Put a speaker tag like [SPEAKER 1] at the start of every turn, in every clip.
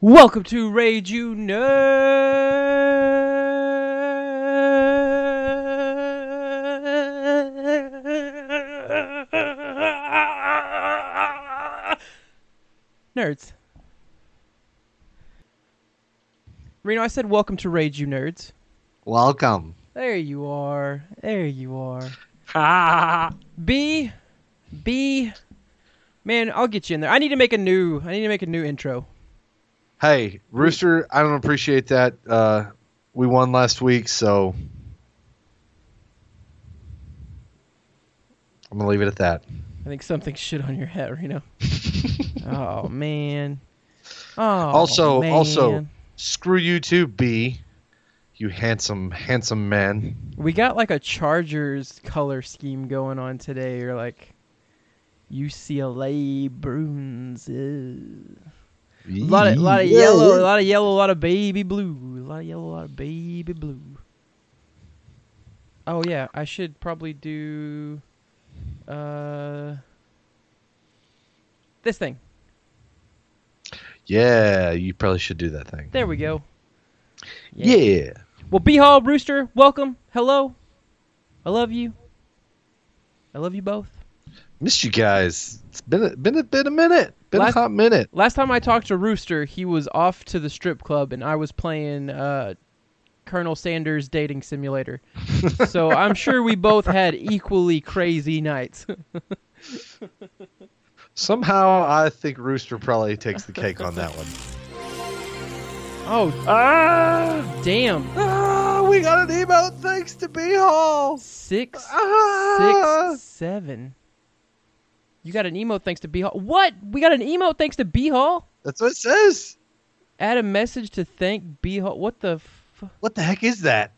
[SPEAKER 1] Welcome to Rage You Nerds. Nerds. Reno, I said welcome to Rage You Nerds.
[SPEAKER 2] Welcome.
[SPEAKER 1] There you are. There you are.
[SPEAKER 2] Ha!
[SPEAKER 1] B, B, man, I'll get you in there. I need to make a new. I need to make a new intro.
[SPEAKER 2] Hey, Rooster, I don't appreciate that. Uh, we won last week, so I'm gonna leave it at that.
[SPEAKER 1] I think something shit on your head, Reno. oh man. Oh.
[SPEAKER 2] Also- also- Screw you too, B. You handsome, handsome man.
[SPEAKER 1] we got like a Chargers color scheme going on today, or like UCLA Bruins. Ew. A lot of, lot of yellow, a lot of yellow, a lot of baby blue, a lot of yellow, a lot of baby blue. Oh yeah, I should probably do uh this thing.
[SPEAKER 2] Yeah, you probably should do that thing.
[SPEAKER 1] There we go.
[SPEAKER 2] Yeah.
[SPEAKER 1] Well, B Hall Rooster, welcome. Hello. I love you. I love you both.
[SPEAKER 2] Missed you guys. It's been a, been a been a minute. Been
[SPEAKER 1] Last-
[SPEAKER 2] a hot minute.
[SPEAKER 1] Last time I talked to Rooster, he was off to the strip club, and I was playing uh, Colonel Sanders Dating Simulator. so I'm sure we both had equally crazy nights.
[SPEAKER 2] Somehow, I think Rooster probably takes the cake on that one.
[SPEAKER 1] oh,
[SPEAKER 2] Ah!
[SPEAKER 1] damn.
[SPEAKER 2] Ah, we got an emote thanks to B Hall.
[SPEAKER 1] Six,
[SPEAKER 2] Ah!
[SPEAKER 1] six, seven. You got an emote thanks to B Hall. What? We got an emote thanks to B Hall?
[SPEAKER 2] That's what it says.
[SPEAKER 1] Add a message to thank B Hall. What the? F-
[SPEAKER 2] What the heck is that?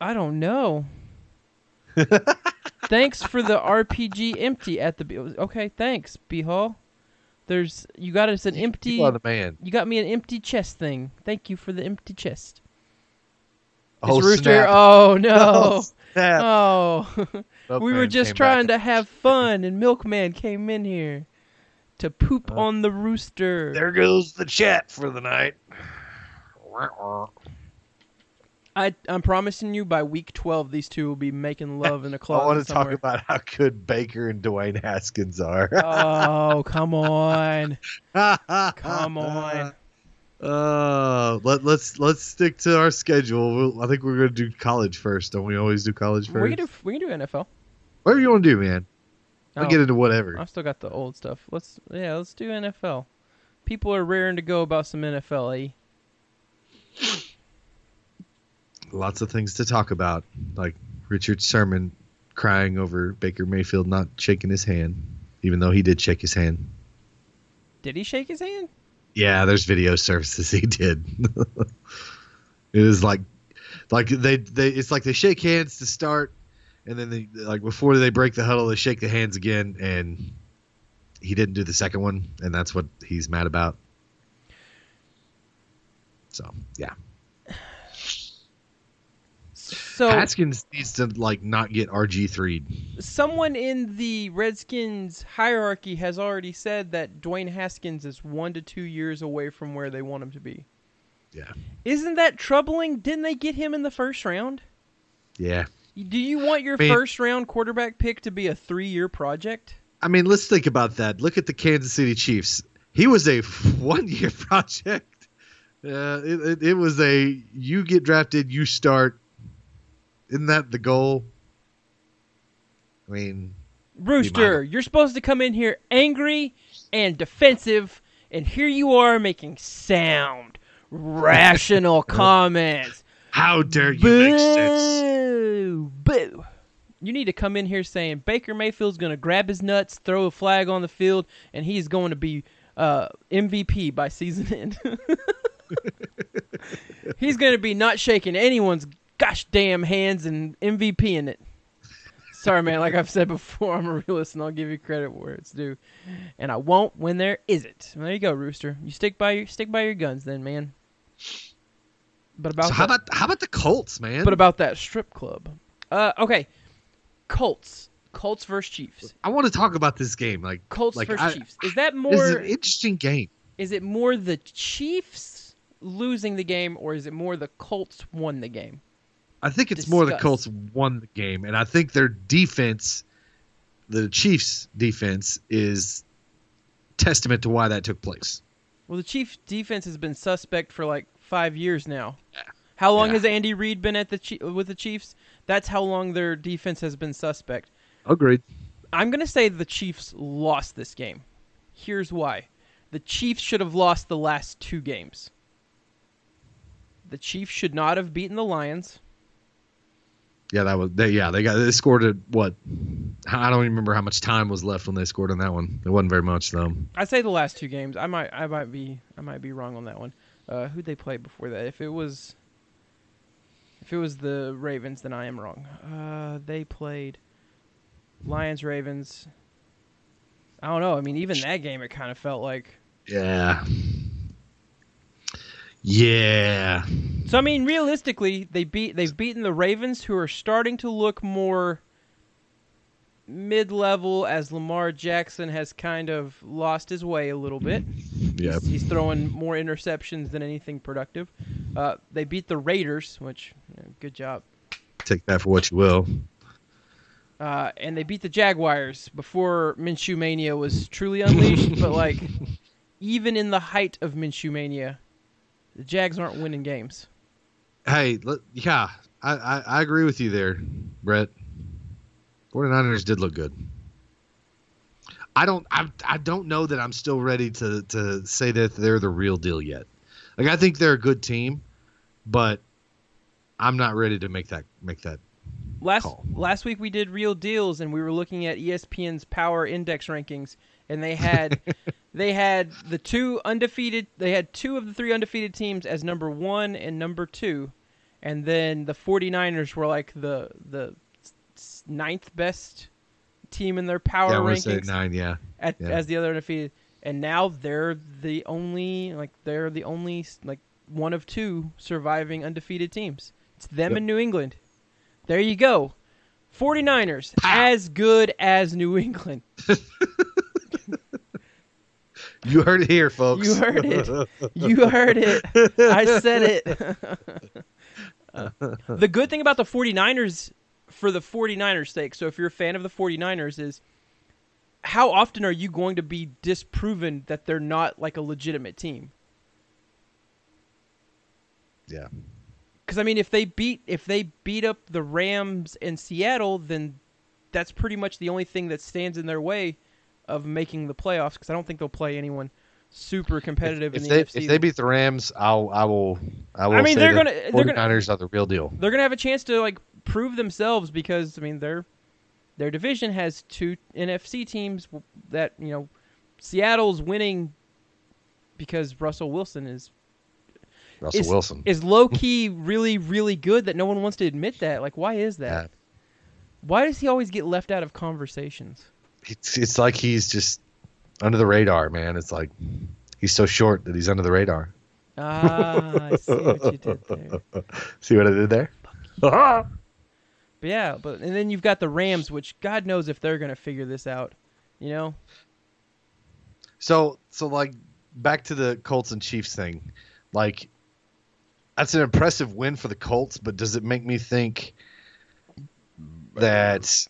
[SPEAKER 1] I don't know. thanks for the RPG empty at the. B- okay, thanks B Hall. There's you got us an empty.
[SPEAKER 2] You man.
[SPEAKER 1] You got me an empty chest thing. Thank you for the empty chest.
[SPEAKER 2] Oh,
[SPEAKER 1] it's Rooster.
[SPEAKER 2] snap.
[SPEAKER 1] Oh no.
[SPEAKER 2] Oh, snap.
[SPEAKER 1] Oh. Oh. we were just trying to have fun, and Milkman came in here to poop
[SPEAKER 2] Uh,
[SPEAKER 1] on the rooster.
[SPEAKER 2] There goes the chat for the night.
[SPEAKER 1] I, I'm promising you, by week 12, these two will be making love in a closet I
[SPEAKER 2] want to talk about how good Baker and Dwayne Haskins are.
[SPEAKER 1] oh, come on. Come on.
[SPEAKER 2] Uh, let, let's let's stick to our schedule. We'll, I think we're gonna do college first. Don't we always do college first?
[SPEAKER 1] We can do we can do NFL.
[SPEAKER 2] Whatever you want to do, man. I'll
[SPEAKER 1] Oh,
[SPEAKER 2] get into whatever.
[SPEAKER 1] I've still got the old stuff. Let's yeah, let's do NFL. People are raring to go about some NFL, eh?
[SPEAKER 2] Lots of things to talk about, like Richard Sherman crying over Baker Mayfield not shaking his hand, even though he did shake his hand.
[SPEAKER 1] Did he shake his hand?
[SPEAKER 2] Yeah, there's video services he did. it is like, like they they it's like they shake hands to start, and then they like before they break the huddle, they shake the hands again, and he didn't do the second one, and that's what he's mad about. So yeah,
[SPEAKER 1] So
[SPEAKER 2] Haskins needs to like not get RG three.
[SPEAKER 1] someone in the Redskins hierarchy has already said that Dwayne Haskins is one to two years away from where they want him to be.
[SPEAKER 2] Yeah,
[SPEAKER 1] Isn't that troubling? Didn't they get him in the first round?
[SPEAKER 2] yeah.
[SPEAKER 1] Do you want your
[SPEAKER 2] I mean-
[SPEAKER 1] first round quarterback pick to be a three year project?
[SPEAKER 2] I mean, let's think about that. Look at the Kansas City Chiefs. He was a one year project. Uh, it, it, it was a you get drafted, you start. Isn't that the goal? I mean,
[SPEAKER 1] Rooster, you're supposed to come in here angry and defensive, and here you are making sound, rational comments.
[SPEAKER 2] how dare you make sense?
[SPEAKER 1] Boo! Boo! You need to come in here saying Baker Mayfield's going to grab his nuts, throw a flag on the field, and he's going to be uh, MVP by season end. he's going to be not shaking anyone's gosh damn hands and MVP in it. Sorry, man. Like I've said before, I'm a realist, and I'll give you credit where it's due. And I won't when there isn't. There you go, Rooster. You stick by your stick by your guns, then, man. But about
[SPEAKER 2] So how
[SPEAKER 1] that-
[SPEAKER 2] about how about the Colts, man?
[SPEAKER 1] but about that strip club. Uh, okay. Colts. Colts versus Chiefs.
[SPEAKER 2] I want to talk about this game. Like,
[SPEAKER 1] Colts
[SPEAKER 2] like
[SPEAKER 1] versus
[SPEAKER 2] I-
[SPEAKER 1] Chiefs. Is that
[SPEAKER 2] this is
[SPEAKER 1] more?
[SPEAKER 2] an interesting game.
[SPEAKER 1] is it more the Chiefs losing the game or is it more the Colts won the game?
[SPEAKER 2] I think it's more the Colts won the game, and I think their defense, the Chiefs' defense, is testament to why that took place.
[SPEAKER 1] Well, the Chiefs defense has been suspect for like 5 years now. How long
[SPEAKER 2] Yeah.
[SPEAKER 1] has Andy Reid been at the with the Chiefs? That's how long their defense has been suspect.
[SPEAKER 2] Agreed.
[SPEAKER 1] I'm going to say the Chiefs lost this game. Here's why. The Chiefs should have lost the last two games. The Chiefs should not have beaten the Lions.
[SPEAKER 2] Yeah, that was. They, yeah, they got. They scored at what? I don't even remember how much time was left when they scored on that one. It wasn't very much though.
[SPEAKER 1] I say the last two games. I might I might be I might be wrong on that one. Uh, who'd they play before that? If it was if it was the Ravens, then I am wrong. Uh, they played Lions Ravens. I don't know. I mean, even that game, it kind of felt like.
[SPEAKER 2] Yeah. Yeah.
[SPEAKER 1] So I mean, realistically, they beat they've beaten the Ravens, who are starting to look more mid-level as Lamar Jackson has kind of lost his way a little bit.
[SPEAKER 2] Yeah.
[SPEAKER 1] He's, he's throwing more interceptions than anything productive. Uh, they beat the Raiders, which good job.
[SPEAKER 2] Take that for what you will.
[SPEAKER 1] Uh, and they beat the Jaguars before Minshew Mania was truly unleashed. but like, even in the height of Minshew Mania, the Jags aren't winning games.
[SPEAKER 2] Hey, let, yeah, I, I, I agree with you there, Brett. 49ers did look good. I don't I, I don't know that I'm still ready to to say that they're the real deal yet. Like I think they're a good team, but I'm not ready to make that make that
[SPEAKER 1] Last
[SPEAKER 2] Call.
[SPEAKER 1] last week we did real deals, and we were looking at ESPN's Power Index rankings, and they had they had the two undefeated. They had two of the three undefeated teams as number one and number two, and then the 49ers were like the the ninth best team in their power
[SPEAKER 2] yeah,
[SPEAKER 1] rankings
[SPEAKER 2] nine, yeah.
[SPEAKER 1] at,
[SPEAKER 2] yeah.
[SPEAKER 1] as the other undefeated. And now they're the only like they're the only like one of two surviving undefeated teams. It's them
[SPEAKER 2] Yep.
[SPEAKER 1] in New England. There you go. 49ers
[SPEAKER 2] Pow.
[SPEAKER 1] as good as New England.
[SPEAKER 2] You heard it here, folks.
[SPEAKER 1] You heard it. You heard it. I said it. Uh, the good thing about the 49ers for the 49ers sake, so if you're a fan of the 49ers is how often are you going to be disproven that they're not like a legitimate team?
[SPEAKER 2] yeah.
[SPEAKER 1] Because I mean, if they beat if they beat up the Rams in Seattle, then that's pretty much the only thing that stands in their way of making the playoffs. Because I don't think they'll play anyone super competitive
[SPEAKER 2] If
[SPEAKER 1] in
[SPEAKER 2] they
[SPEAKER 1] the NFC.
[SPEAKER 2] if they beat the Rams, I'll I will I will
[SPEAKER 1] I mean,
[SPEAKER 2] say
[SPEAKER 1] they're gonna- they're gonna-
[SPEAKER 2] 49ers are the real deal.
[SPEAKER 1] they're gonna have a chance to like prove themselves because I mean their their division has two NFC teams that you know Seattle's winning because Russell Wilson is
[SPEAKER 2] Russell
[SPEAKER 1] is,
[SPEAKER 2] Wilson.
[SPEAKER 1] is low key really really good that no one wants to admit that like why is that
[SPEAKER 2] Yeah.
[SPEAKER 1] why does he always get left out of conversations
[SPEAKER 2] it's it's like he's just under the radar, man. It's like he's so short that he's under the radar.
[SPEAKER 1] ah I see what you did there
[SPEAKER 2] See what I did there?
[SPEAKER 1] but yeah but and then you've got the Rams which God knows if they're gonna figure this out you know
[SPEAKER 2] so so like back to the Colts and Chiefs thing. Like that's an impressive win for the Colts, but does it make me think that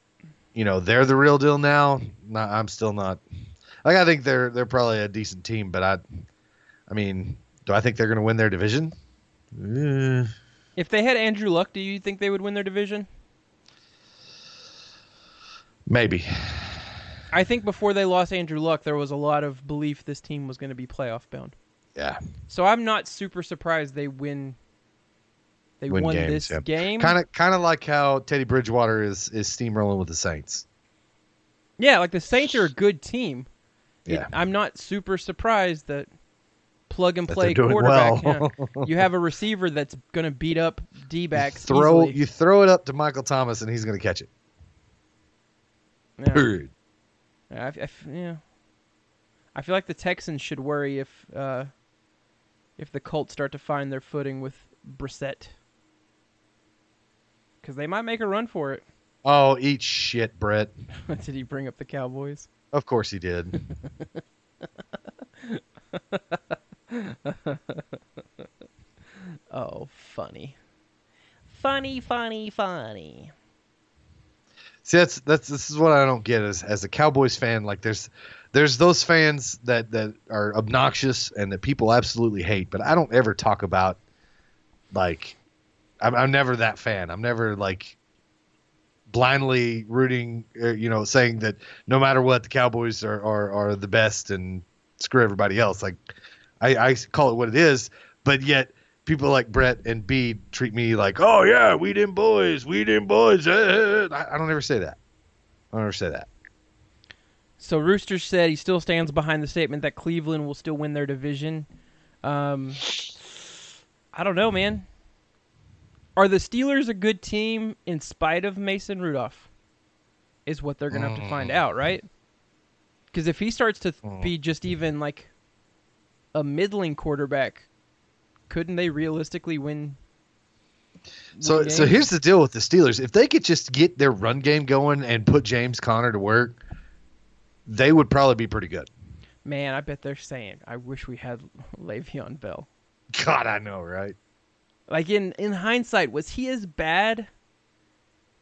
[SPEAKER 2] you know they're the real deal now? No, I'm still not. Like I think they're they're probably a decent team, but I, I mean, do I think they're going to win their division? Eh,
[SPEAKER 1] if they had Andrew Luck do you think they would win their division
[SPEAKER 2] maybe.
[SPEAKER 1] I think before they lost Andrew Luck, there was a lot of belief this team was going to be playoff bound.
[SPEAKER 2] Yeah,
[SPEAKER 1] So I'm not super surprised they win. They
[SPEAKER 2] Win
[SPEAKER 1] won
[SPEAKER 2] games,
[SPEAKER 1] this
[SPEAKER 2] yeah.
[SPEAKER 1] game.
[SPEAKER 2] kind of kind of like how Teddy Bridgewater is is steamrolling with the Saints.
[SPEAKER 1] yeah, like the Saints are a good team. It-
[SPEAKER 2] Yeah.
[SPEAKER 1] I'm not super surprised that plug and play quarterback.
[SPEAKER 2] well.
[SPEAKER 1] yeah. You have a receiver that's going to beat up D backs.
[SPEAKER 2] throw
[SPEAKER 1] easily.
[SPEAKER 2] you throw it up to Michael Thomas and he's going to catch it.
[SPEAKER 1] Yeah.
[SPEAKER 2] Period.
[SPEAKER 1] Yeah, I, I yeah. I feel like the Texans should worry if uh, if the Colts start to find their footing with Brissett, because they might make a run for it.
[SPEAKER 2] Oh, eat shit, Brett.
[SPEAKER 1] Did he bring up the Cowboys?
[SPEAKER 2] Of course he did.
[SPEAKER 1] oh, funny. Funny, funny, funny.
[SPEAKER 2] See, that's that's this is what I don't get as as a Cowboys fan. Like, there's there's those fans that that are obnoxious and that people absolutely hate, but I don't ever talk about like I'm, I'm never that fan. I'm never like blindly rooting, uh, you know, saying that no matter what, the Cowboys are are, are the best and screw everybody else. Like, I, I call it what it is, but yet people like Brett and B treat me like, oh yeah, we them boys, we them boys. Uh, I, I don't ever say that. I don't ever say that.
[SPEAKER 1] So Rooster said he still stands behind the statement that Cleveland will still win their division. Um, I don't know, man. Are the Steelers a good team in spite of Mason Rudolph? Is what they're gonna have to find mm. out, right? Because if he starts to th- be just even like a middling quarterback, couldn't they realistically win?
[SPEAKER 2] So
[SPEAKER 1] win
[SPEAKER 2] so here's the deal with the Steelers. If they could just get their run game going and put James Conner to work, they would probably be pretty good.
[SPEAKER 1] man, I bet they're saying, "I wish we had Le'Veon Bell."
[SPEAKER 2] God, I know, right?
[SPEAKER 1] Like in in hindsight, was he as bad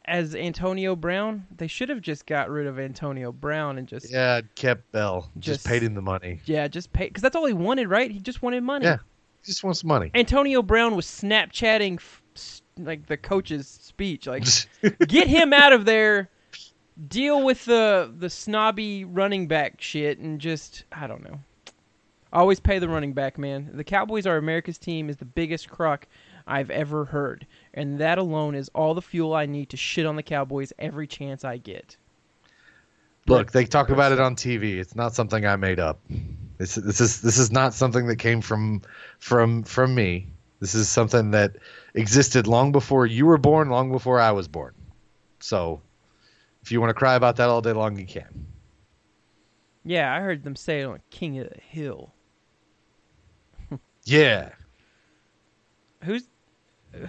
[SPEAKER 1] as Antonio Brown? They should have just got rid of Antonio Brown and just
[SPEAKER 2] Yeah, kept Bell. Just,
[SPEAKER 1] Just-
[SPEAKER 2] paid him the money.
[SPEAKER 1] yeah, just pay because that's all he wanted, right? He just wanted money.
[SPEAKER 2] Yeah. He just wants money.
[SPEAKER 1] Antonio Brown was Snapchatting f- like the coach's speech. Like, get him out of there. Deal with the the snobby running back shit and just I don't know. Always pay the running back, man. The Cowboys are America's team is the biggest crock I've ever heard, and that alone is all the fuel I need to shit on the Cowboys every chance I get.
[SPEAKER 2] Look, they talk about it on TV. It's not something I made up. This this is this is not something that came from from from me. This is something that existed long before you were born, long before I was born. So, if you want to cry about that all day long, you can.
[SPEAKER 1] Yeah, I heard them say it on King of the Hill.
[SPEAKER 2] Yeah.
[SPEAKER 1] Who's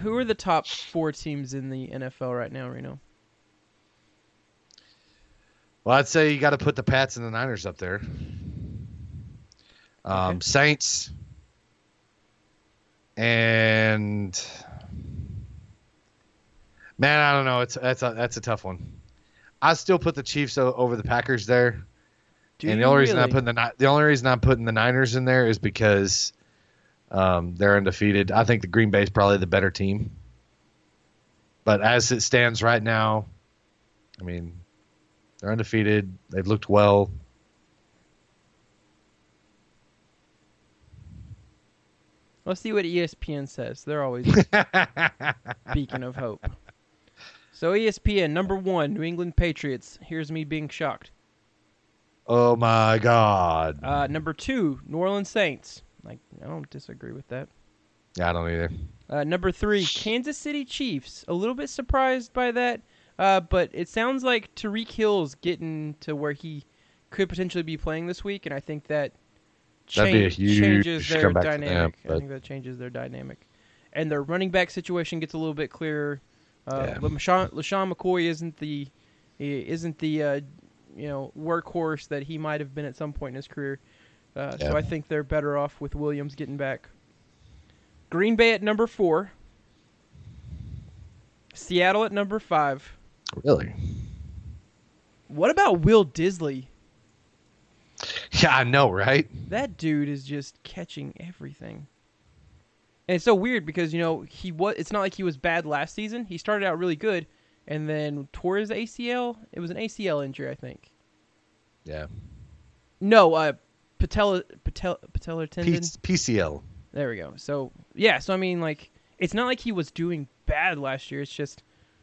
[SPEAKER 1] who are the top four teams in the NFL right now, Reno?
[SPEAKER 2] Well, I'd say you got to put the Pats and the Niners up there. Um,
[SPEAKER 1] Okay.
[SPEAKER 2] Saints and man, I don't know. It's that's a that's a tough one. I still put the Chiefs over the Packers there,
[SPEAKER 1] Do
[SPEAKER 2] and the only reason I'm putting the the only reason I'm putting the Niners in there is because um, they're undefeated. I think the Green Bay is probably the better team, but as it stands right now, I mean, they're undefeated. They've looked well.
[SPEAKER 1] Let's see what ESPN says. They're always beacon of hope. So ESPN number one, New England Patriots. Here's me being shocked.
[SPEAKER 2] oh my God!
[SPEAKER 1] Uh, number two, New Orleans Saints. Like I don't disagree with that.
[SPEAKER 2] Yeah, I don't either.
[SPEAKER 1] Uh, number three, Kansas City Chiefs. A little bit surprised by that, uh, but it sounds like Tyreek Hill's getting to where he could potentially be playing this week, and I think that
[SPEAKER 2] That'd be a
[SPEAKER 1] change- changes their
[SPEAKER 2] for them,
[SPEAKER 1] dynamic. I think that changes their dynamic, and their running back situation gets a little bit clearer. Uh,
[SPEAKER 2] Yeah.
[SPEAKER 1] but LaShawn, LeSean McCoy isn't the isn't the uh, you know workhorse that he might have been at some point in his career. Uh,
[SPEAKER 2] Yeah.
[SPEAKER 1] So I think they're better off with Williams getting back. Green Bay at number four. Seattle at number five.
[SPEAKER 2] Really?
[SPEAKER 1] What about Will Dissly?
[SPEAKER 2] Yeah, I know, right?
[SPEAKER 1] That dude is just catching everything. And it's so weird because you know he was. It's not like he was bad last season. He started out really good, and then tore his ACL. It was an ACL injury, I think.
[SPEAKER 2] Yeah.
[SPEAKER 1] No, uh, patella patella patellar
[SPEAKER 2] P-
[SPEAKER 1] tendon.
[SPEAKER 2] PCL.
[SPEAKER 1] There we go. So yeah, so I mean, like, it's not like he was doing bad last year. It's just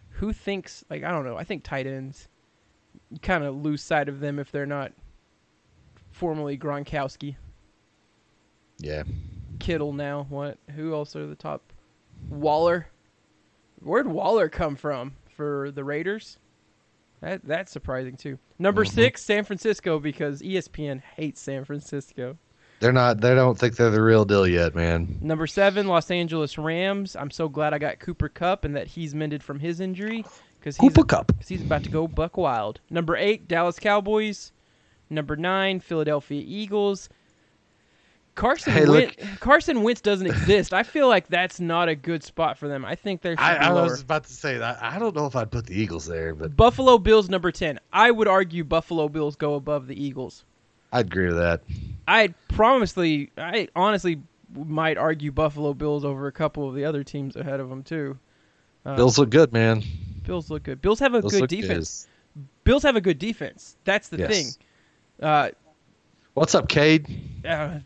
[SPEAKER 1] who thinks like I don't know. I think tight ends kind of lose sight of them if they're not formerly Gronkowski,
[SPEAKER 2] Yeah.
[SPEAKER 1] Kittle now. What? Who else are the top? Waller. Where'd Waller come from for the Raiders? That that's surprising too. Number
[SPEAKER 2] Mhm.
[SPEAKER 1] six, San Francisco, because ESPN hates San Francisco.
[SPEAKER 2] They're not. They don't think they're the real deal yet, man.
[SPEAKER 1] Number seven, Los Angeles Rams. I'm so glad I got Cooper Kupp and that he's mended from his injury because
[SPEAKER 2] Cooper Kupp.
[SPEAKER 1] 'cause he's about to go buck wild. Number eight, Dallas Cowboys. Number nine, Philadelphia Eagles. Carson
[SPEAKER 2] Hey,
[SPEAKER 1] Wentz,
[SPEAKER 2] look-
[SPEAKER 1] Carson Wentz doesn't exist. I feel like that's not a good spot for them. I think they're
[SPEAKER 2] I, I was about to say that. I don't know if I'd put the Eagles there, but
[SPEAKER 1] Buffalo Bills number 10. I would argue Buffalo Bills go above the Eagles.
[SPEAKER 2] I'd agree with that.
[SPEAKER 1] I promisely I honestly might argue Buffalo Bills over a couple of the other teams ahead of them too. Uh,
[SPEAKER 2] Bills look good, man.
[SPEAKER 1] Bills look good. Bills have a
[SPEAKER 2] Bills
[SPEAKER 1] good
[SPEAKER 2] look
[SPEAKER 1] defense. Bills have a good defense. That's the
[SPEAKER 2] Yes.
[SPEAKER 1] thing. Uh,
[SPEAKER 2] What's up, Cade?
[SPEAKER 1] uh,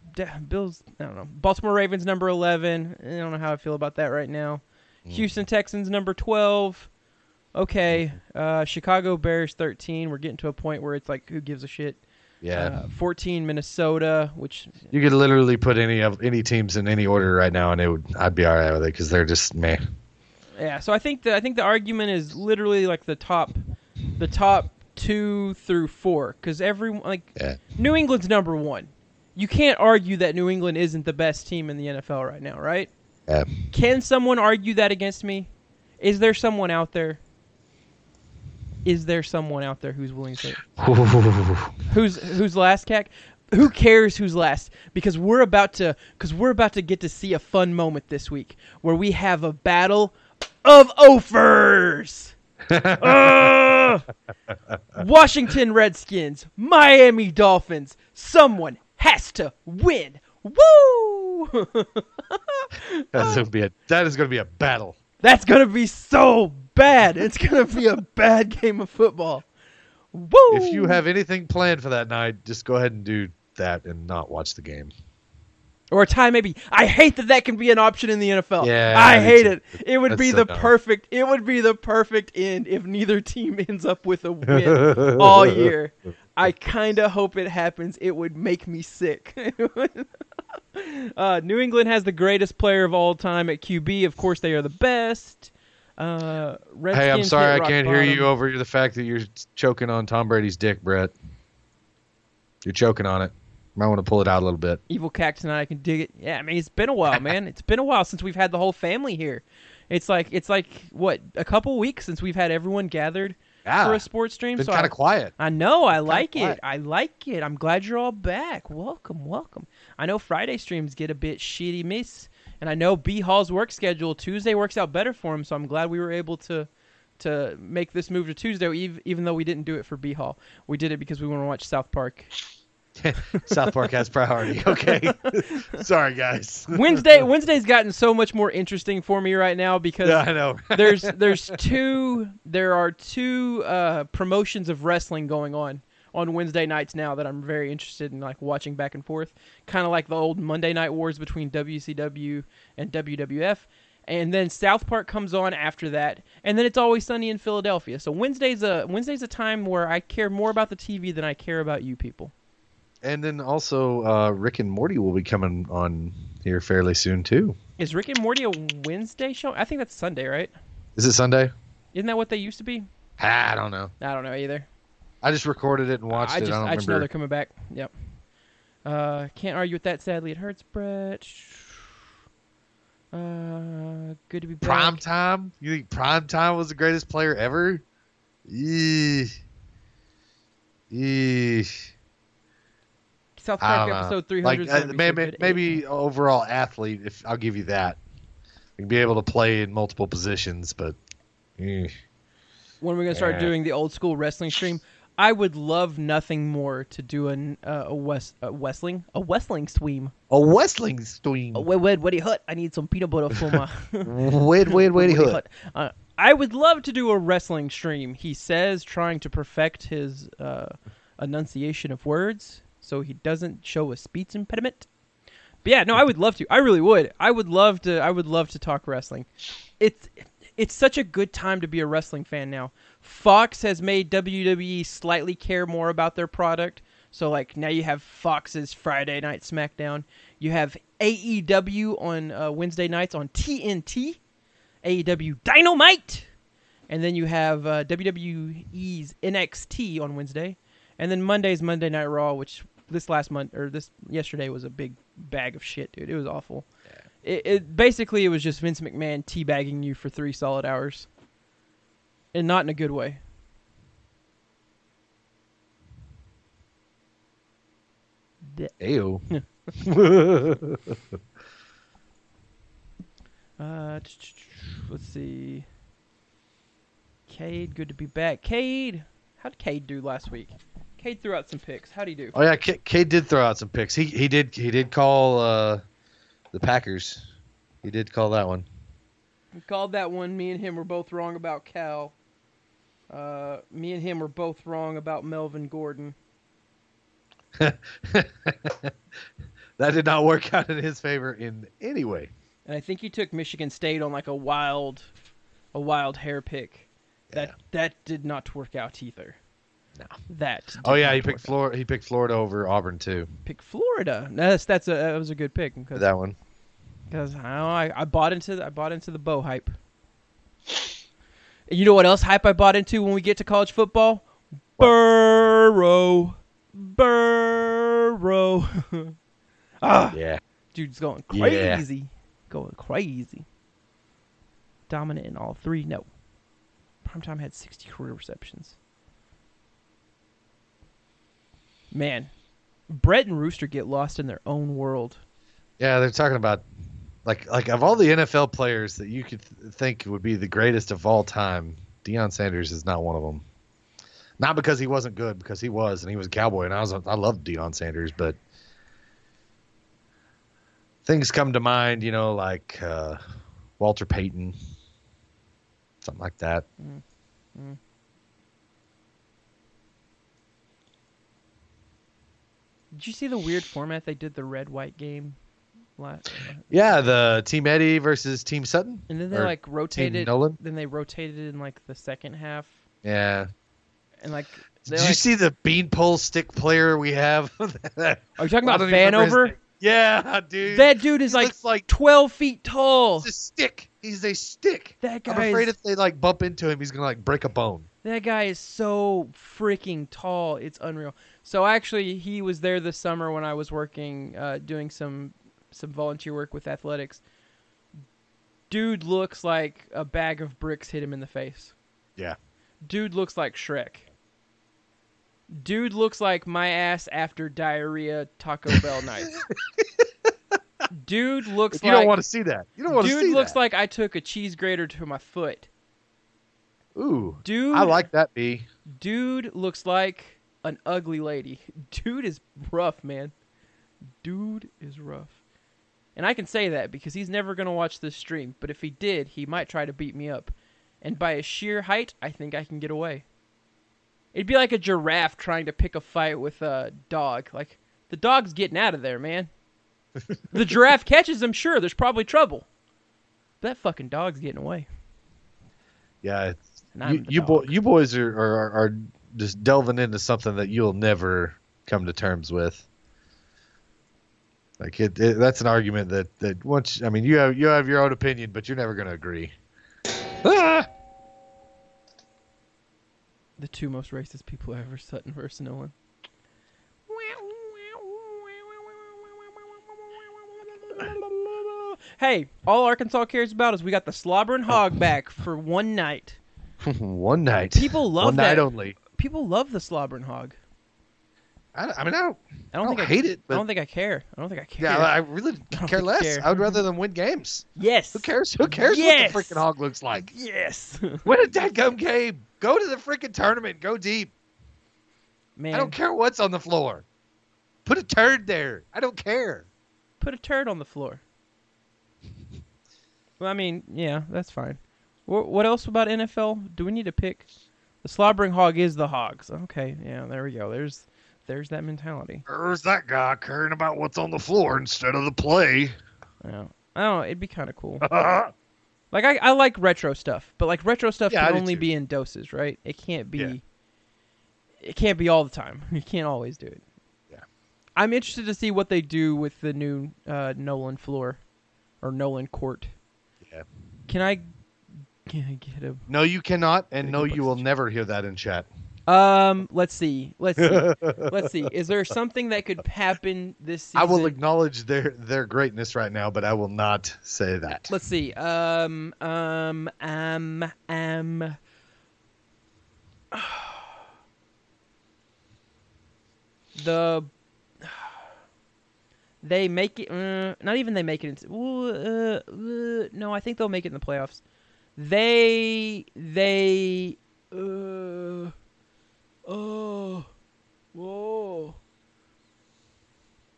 [SPEAKER 1] Bills. I don't know. Baltimore Ravens number eleven. I don't know how I feel about that right now.
[SPEAKER 2] Mm.
[SPEAKER 1] Houston Texans number twelve. Okay. Uh, Chicago Bears thirteen. We're getting to a point where it's like, who gives a shit?
[SPEAKER 2] Yeah,
[SPEAKER 1] Uh, Fourteen Minnesota, which
[SPEAKER 2] you could literally put any of any teams in any order right now, and it would I'd be all right with it because they're just meh.
[SPEAKER 1] yeah. So I think the I think the argument is literally like the top, the top two through four because everyone like
[SPEAKER 2] Yeah.
[SPEAKER 1] New England's number one. You can't argue that New England isn't the best team in the NFL right now, right?
[SPEAKER 2] Yeah.
[SPEAKER 1] Can someone argue that against me? Is there someone out there? Is there someone out there who's willing to who's who's last cat? Who cares who's last? Because we're about to because we're about to get to see a fun moment this week where we have a battle of offers. Oh! Ugh! Washington Redskins, Miami Dolphins. Someone has to win. Woo!
[SPEAKER 2] That's gonna be a that is gonna be a battle.
[SPEAKER 1] That's gonna be so bad. It's gonna be a bad game of football. Woo!
[SPEAKER 2] If you have anything planned for that night, just go ahead and do that and not watch the game.
[SPEAKER 1] Or a tie maybe. I hate that that can be an option in the NFL.
[SPEAKER 2] Yeah,
[SPEAKER 1] I hate it. It would be
[SPEAKER 2] so
[SPEAKER 1] the
[SPEAKER 2] dumb.
[SPEAKER 1] perfect. It would be the perfect end if neither team ends up with a win all year. I kind of hope it happens. It would make me sick. uh, New England has the greatest player of all time at QB. Of course, they are the best. Uh,
[SPEAKER 2] hey, I'm sorry I can't hear you over the fact that you're choking on Tom Brady's dick, Brett. You're choking on it. Might want to pull it out a little bit.
[SPEAKER 1] Evil Cack tonight. I can dig it. Yeah, I mean it's been a while, man. It's been a while since we've had the whole family here. It's like it's like what a couple weeks since we've had everyone gathered
[SPEAKER 2] Yeah,
[SPEAKER 1] for a sports stream.
[SPEAKER 2] been
[SPEAKER 1] so
[SPEAKER 2] kind of quiet.
[SPEAKER 1] I know I like it. I like it. I'm glad you're all back. Welcome, welcome. I know Friday streams get a bit shitty miss, and I know B Hall's work schedule Tuesday works out better for him. So I'm glad we were able to to make this move to Tuesday, ev- even though we didn't do it for B Hall. We did it because we want to watch South Park.
[SPEAKER 2] South Park has priority. Okay, sorry guys.
[SPEAKER 1] Wednesday Wednesday's gotten so much more interesting for me right now because
[SPEAKER 2] Yeah, I know.
[SPEAKER 1] there's there's two there are two uh, promotions of wrestling going on on Wednesday nights now that I'm very interested in like watching back and forth, kind of like the old Monday Night Wars between WCW and WWF. And then South Park comes on after that, and then it's always sunny in Philadelphia. So Wednesday's a Wednesday's a time where I care more about the TV than I care about you people.
[SPEAKER 2] And then also, uh, Rick and Morty will be coming on here fairly soon too.
[SPEAKER 1] Is Rick and Morty a Wednesday show? I think that's Sunday, right?
[SPEAKER 2] Is it Sunday?
[SPEAKER 1] Isn't that what they used to be?
[SPEAKER 2] Ah, I don't know.
[SPEAKER 1] I don't know either.
[SPEAKER 2] I just recorded it and watched
[SPEAKER 1] I
[SPEAKER 2] it.
[SPEAKER 1] just,
[SPEAKER 2] I don't
[SPEAKER 1] I just know they're coming back. Yep. Uh, can't argue with that. Sadly, it hurts, Brett. Uh, good to be back.
[SPEAKER 2] Prime time? You think Prime time was the greatest player ever? Eesh. Eesh.
[SPEAKER 1] South Park episode 300.
[SPEAKER 2] Like uh,
[SPEAKER 1] gonna be so
[SPEAKER 2] maybe, maybe overall athlete. If I'll give you that, you be able to play in multiple positions, but eh.
[SPEAKER 1] when we're gonna start
[SPEAKER 2] Yeah.
[SPEAKER 1] doing the old school wrestling stream, I would love nothing more to do an uh, a west a wrestling a wrestling stream.
[SPEAKER 2] a wrestling stream.
[SPEAKER 1] Oh, wait, wait, Woody Hut. I need some peanut butter for my.
[SPEAKER 2] wait,
[SPEAKER 1] Woody
[SPEAKER 2] hood.
[SPEAKER 1] Hut. Uh, I would love to do a wrestling stream. He says, trying to perfect his uh, enunciation of words so he doesn't show a speech impediment. But yeah, no, I would love to. I really would. I would love to. I would love to talk wrestling. It's it's such a good time to be a wrestling fan now. Fox has made WWE slightly care more about their product. So like now you have Fox's Friday Night SmackDown. You have AEW on uh, Wednesday nights on TNT. AEW Dynamite, and then you have uh, WWE's NXT on Wednesday, and then Monday's Monday Night Raw, which this last month or this yesterday was a big bag of shit, dude. It was awful. It, it basically it was just Vince McMahon teabagging you for three solid hours, and not in a good way.
[SPEAKER 2] Ew.
[SPEAKER 1] Uh, let's see. Cade, good to be back. Cade, how did Cade do last week? Cade threw out some picks. How do he do?
[SPEAKER 2] oh yeah, K- Cade did throw out some picks. He he did he did call uh, the Packers. He did call that one.
[SPEAKER 1] We called that one. Me and him were both wrong about Cal. Uh, me and him were both wrong about Melvin Gordon.
[SPEAKER 2] that did not work out in his favor in any way.
[SPEAKER 1] And I think he took Michigan State on like a wild, a wild hair pick. That
[SPEAKER 2] Yeah.
[SPEAKER 1] that did not work out either.
[SPEAKER 2] No.
[SPEAKER 1] That.
[SPEAKER 2] Oh yeah, he picked. Florida. He picked Florida over Auburn too.
[SPEAKER 1] Pick Florida. No, That's that's a that was a good pick because
[SPEAKER 2] That one.
[SPEAKER 1] because I, I bought into the, I bought into the Bo hype. And you know what else hype I bought into when we get to college football?
[SPEAKER 2] What?
[SPEAKER 1] Burrow, Burrow. ah,
[SPEAKER 2] Yeah.
[SPEAKER 1] dude's going
[SPEAKER 2] Yeah.
[SPEAKER 1] crazy, going crazy. Dominant in all three. No, primetime had sixty career receptions. Man, Brett and Rooster get lost in their own world.
[SPEAKER 2] Yeah, they're talking about like like of all the NFL players that you could th- think would be the greatest of all time, Deion Sanders is not one of them. Not because he wasn't good, because he was, and he was a cowboy, and I was I loved Deion Sanders, but things come to mind, you know, like uh, Walter Payton, something like that.
[SPEAKER 1] Did you see the weird format they did the red white game last?
[SPEAKER 2] Uh, yeah, the Team Eddie versus Team Sutton.
[SPEAKER 1] And then they like rotated.
[SPEAKER 2] Nolan?
[SPEAKER 1] Then they rotated in like the second half,
[SPEAKER 2] Yeah.
[SPEAKER 1] and like.
[SPEAKER 2] Did you see the beanpole stick player we have?
[SPEAKER 1] Are you talking about Vanover?
[SPEAKER 2] Yeah, dude.
[SPEAKER 1] That dude is
[SPEAKER 2] He
[SPEAKER 1] like
[SPEAKER 2] like
[SPEAKER 1] twelve feet tall.
[SPEAKER 2] he's a stick. He's a stick.
[SPEAKER 1] That guy.
[SPEAKER 2] I'm afraid
[SPEAKER 1] is,
[SPEAKER 2] if they like bump into him, he's gonna like break a bone.
[SPEAKER 1] That guy is so freaking tall. It's unreal. So actually, he was there this summer when I was working, uh, doing some some volunteer work with athletics. Dude looks like a bag of bricks hit him in the face.
[SPEAKER 2] Yeah.
[SPEAKER 1] Dude looks like Shrek. Dude looks like my ass after diarrhea Taco Bell night. Dude looks
[SPEAKER 2] you
[SPEAKER 1] like
[SPEAKER 2] don't want to see that. You don't want to see Dude
[SPEAKER 1] looks
[SPEAKER 2] that.
[SPEAKER 1] like I took a cheese grater to my foot.
[SPEAKER 2] Ooh,
[SPEAKER 1] Dude
[SPEAKER 2] I like that. B.
[SPEAKER 1] Dude looks like an ugly lady. Dude is rough, man. Dude is rough. And I can say that because he's never going to watch this stream, but if he did, he might try to beat me up. And by his sheer height, I think I can get away. It'd be like a giraffe trying to pick a fight with a dog. Like, the dog's getting out of there, man. the giraffe catches him, sure, there's probably trouble. But that fucking dog's getting away.
[SPEAKER 2] Yeah, it's, you
[SPEAKER 1] the
[SPEAKER 2] you,
[SPEAKER 1] dog.
[SPEAKER 2] bo- you boys are, are are just delving into something that you'll never come to terms with. Like it, it that's an argument that that once I mean you have you have your own opinion, but you're never gonna agree. Ah!
[SPEAKER 1] The two most racist people ever, Sutton versus Nolan. Hey, all Arkansas cares about is we got the slobbering hog back for one night.
[SPEAKER 2] One night.
[SPEAKER 1] People love
[SPEAKER 2] One
[SPEAKER 1] that.
[SPEAKER 2] night only.
[SPEAKER 1] People love the slobbering hog.
[SPEAKER 2] I, I mean, I don't,
[SPEAKER 1] I don't think I
[SPEAKER 2] hate it,
[SPEAKER 1] I don't think I care. I don't think I care.
[SPEAKER 2] yeah, I really
[SPEAKER 1] don't
[SPEAKER 2] care less.
[SPEAKER 1] care.
[SPEAKER 2] I would rather than win games.
[SPEAKER 1] yes.
[SPEAKER 2] Who cares? Who cares
[SPEAKER 1] Yes.
[SPEAKER 2] what the freaking hog looks like?
[SPEAKER 1] Yes.
[SPEAKER 2] Win a dadgum game. Go to the freaking tournament. Go deep.
[SPEAKER 1] Man,
[SPEAKER 2] I don't care what's on the floor. Put a turd there. I don't care.
[SPEAKER 1] put a turd on the floor. well, I mean, yeah, that's fine. What, what else about NFL? Do we need to pick? The slobbering hog is the hogs. Okay, yeah, there we go. There's there's that mentality.
[SPEAKER 2] There's that guy caring about what's on the floor instead of the play.
[SPEAKER 1] Yeah. I don't know. It'd be kind of cool. Like I, I like retro stuff, but like retro stuff
[SPEAKER 2] Yeah,
[SPEAKER 1] can only
[SPEAKER 2] too.
[SPEAKER 1] be in doses, right? It can't be.
[SPEAKER 2] Yeah.
[SPEAKER 1] It can't be all the time. You can't always do it.
[SPEAKER 2] Yeah.
[SPEAKER 1] I'm interested to see what they do with the new uh, Nolan floor, or Nolan court.
[SPEAKER 2] Yeah.
[SPEAKER 1] Can I? Can I get a?
[SPEAKER 2] no, you cannot, and no, you will never hear that in chat.
[SPEAKER 1] Um. Let's see. Let's see. let's see. Is there something that could happen this season?
[SPEAKER 2] I will acknowledge their their greatness right now, but I will not say that.
[SPEAKER 1] Let's see. Um. Um. Um. Um. The They make it. Uh, not even they make it. Into, uh, uh, no, I think they'll make it in the playoffs. They they. Uh, oh, whoa.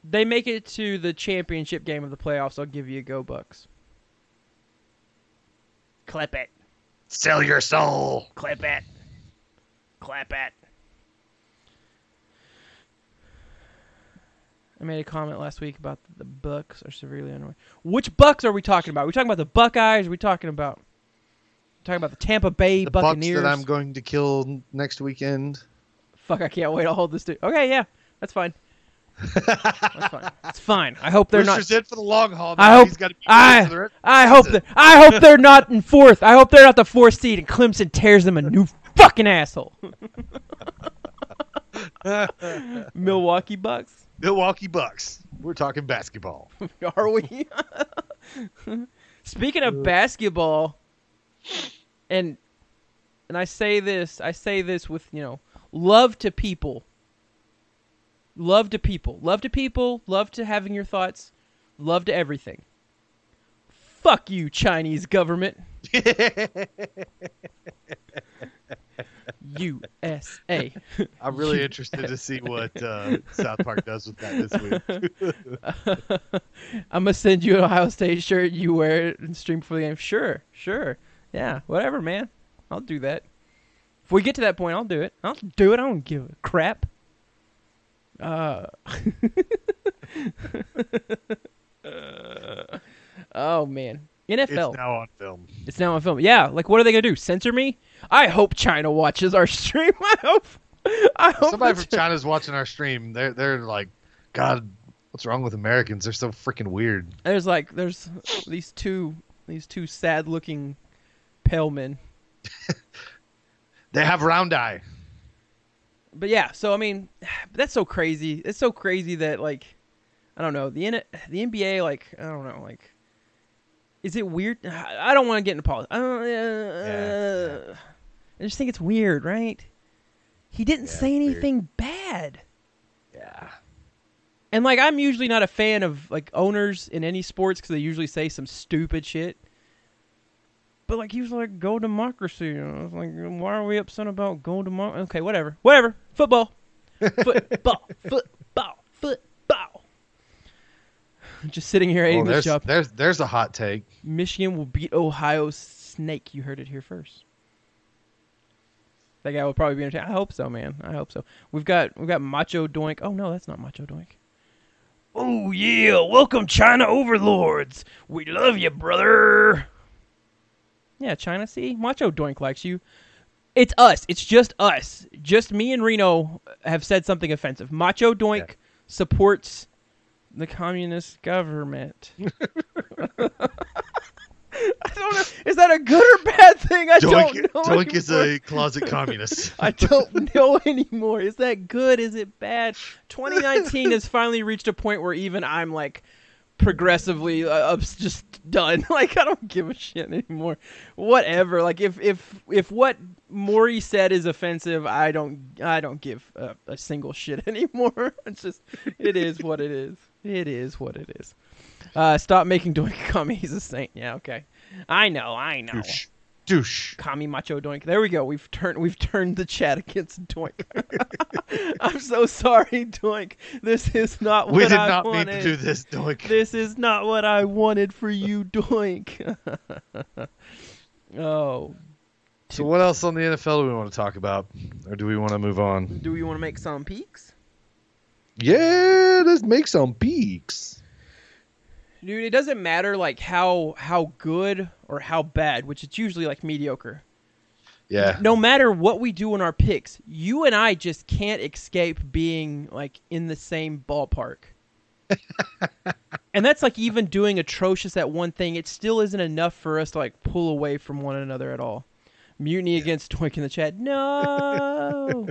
[SPEAKER 1] They make it to the championship game of the playoffs. I'll give you a go, Bucks. Clip it.
[SPEAKER 2] Sell your soul.
[SPEAKER 1] Clip it. Clap it. I made a comment last week about the Bucks are severely underweight. Which Bucks are we talking about? Are we talking about the Buckeyes? Are we talking about talking about the Tampa Bay
[SPEAKER 2] The Bucks that I'm going to kill next weekend.
[SPEAKER 1] Fuck, I can't wait. I'll hold this dude. Okay, yeah, that's fine. That's fine. It's fine. I hope they're not.
[SPEAKER 2] Roosters in for the long haul.
[SPEAKER 1] I hope-
[SPEAKER 2] He's got to be
[SPEAKER 1] I-
[SPEAKER 2] for the rest-
[SPEAKER 1] I hope that I hope they're not in fourth. I hope they're not the fourth seed and Clemson tears them a new fucking asshole. Milwaukee Bucks.
[SPEAKER 2] Milwaukee Bucks. We're talking basketball.
[SPEAKER 1] Are we? Speaking of basketball, and and I say this, I say this with you know love to people, love to people, love to people, love to having your thoughts, love to everything. Fuck you, Chinese government. USA.
[SPEAKER 2] I'm really interested to see what uh, South Park does with that this week.
[SPEAKER 1] I'm gonna send you an Ohio State shirt. You wear it and stream for the game. Sure, sure, yeah, whatever, man. I'll do that. If we get to that point, I'll do it. I'll do it. I don't give a crap. Uh. oh man, NFL.
[SPEAKER 2] It's now on film.
[SPEAKER 1] It's now on film. Yeah, like what are they gonna do? Censor me? I hope China watches our stream. I hope. I hope
[SPEAKER 2] Somebody from China's watching our stream. They're they're like, God, what's wrong with Americans? They're so freaking weird.
[SPEAKER 1] There's like there's these two these two sad looking pale men.
[SPEAKER 2] They have round eye.
[SPEAKER 1] But yeah, so I mean, that's so crazy. It's so crazy that like I don't know the N- the NBA like I don't know like is it weird? I don't want to get into politics. I, don't, uh,
[SPEAKER 2] Yeah,
[SPEAKER 1] I just think it's weird, right? He didn't
[SPEAKER 2] Yeah,
[SPEAKER 1] say
[SPEAKER 2] it's weird.
[SPEAKER 1] anything bad.
[SPEAKER 2] Yeah.
[SPEAKER 1] And like I'm usually not a fan of like owners in any sports because they usually say some stupid shit. But like he was like go democracy. And I was like, why are we upset about go democracy? Okay, whatever, whatever. Football, football, football, football. Just sitting here
[SPEAKER 2] Oh,
[SPEAKER 1] eating this
[SPEAKER 2] there's,
[SPEAKER 1] job.
[SPEAKER 2] there's there's a hot take.
[SPEAKER 1] Michigan will beat Ohio Snake. You heard it here first. That guy will probably be in. I hope so, man. I hope so. We've got we've got Macho Doink. Oh no, that's not Macho Doink. Oh yeah, welcome China overlords. We love you, brother. Yeah, China. See, Macho Doink likes you. It's us. It's just us. Just me and Reno have said something offensive. Macho Doink
[SPEAKER 2] Yeah.
[SPEAKER 1] supports the communist government. I don't know. Is that a good or bad thing? I
[SPEAKER 2] Doink,
[SPEAKER 1] don't know.
[SPEAKER 2] Doink is a closet communist.
[SPEAKER 1] I don't know anymore. Is that good? Is it bad? 2019 has finally reached a point where even I'm like progressively uh, ups- just done. Like I don't give a shit anymore. Whatever. Like if if if what Morey said is offensive, I don't I don't give a, a single shit anymore. It's just it is what it is. It is what it is. Uh, stop making Doink a commie. He's a saint. Yeah, okay. I know. I know.
[SPEAKER 2] Douche. Douche.
[SPEAKER 1] Kami Macho Doink. There we go. We've turned we've turned the chat against Doink. I'm so sorry, Doink. This is not what
[SPEAKER 2] We did
[SPEAKER 1] I
[SPEAKER 2] not
[SPEAKER 1] wanted.
[SPEAKER 2] mean to do this, Doink.
[SPEAKER 1] This is not what I wanted for you, Doink. oh,
[SPEAKER 2] So what else on the NFL do we want to talk about, or do we want to move on?
[SPEAKER 1] do we want to make some peaks?
[SPEAKER 2] Yeah, let's make some peaks.
[SPEAKER 1] Dude, it doesn't matter like how how good or how bad, which it's usually like mediocre.
[SPEAKER 2] Yeah.
[SPEAKER 1] no matter what we do in our picks, you and I just can't escape being like in the same ballpark. and that's like even doing atrocious at one thing, it still isn't enough for us to like pull away from one another at all. Mutiny against Doink in the chat. No.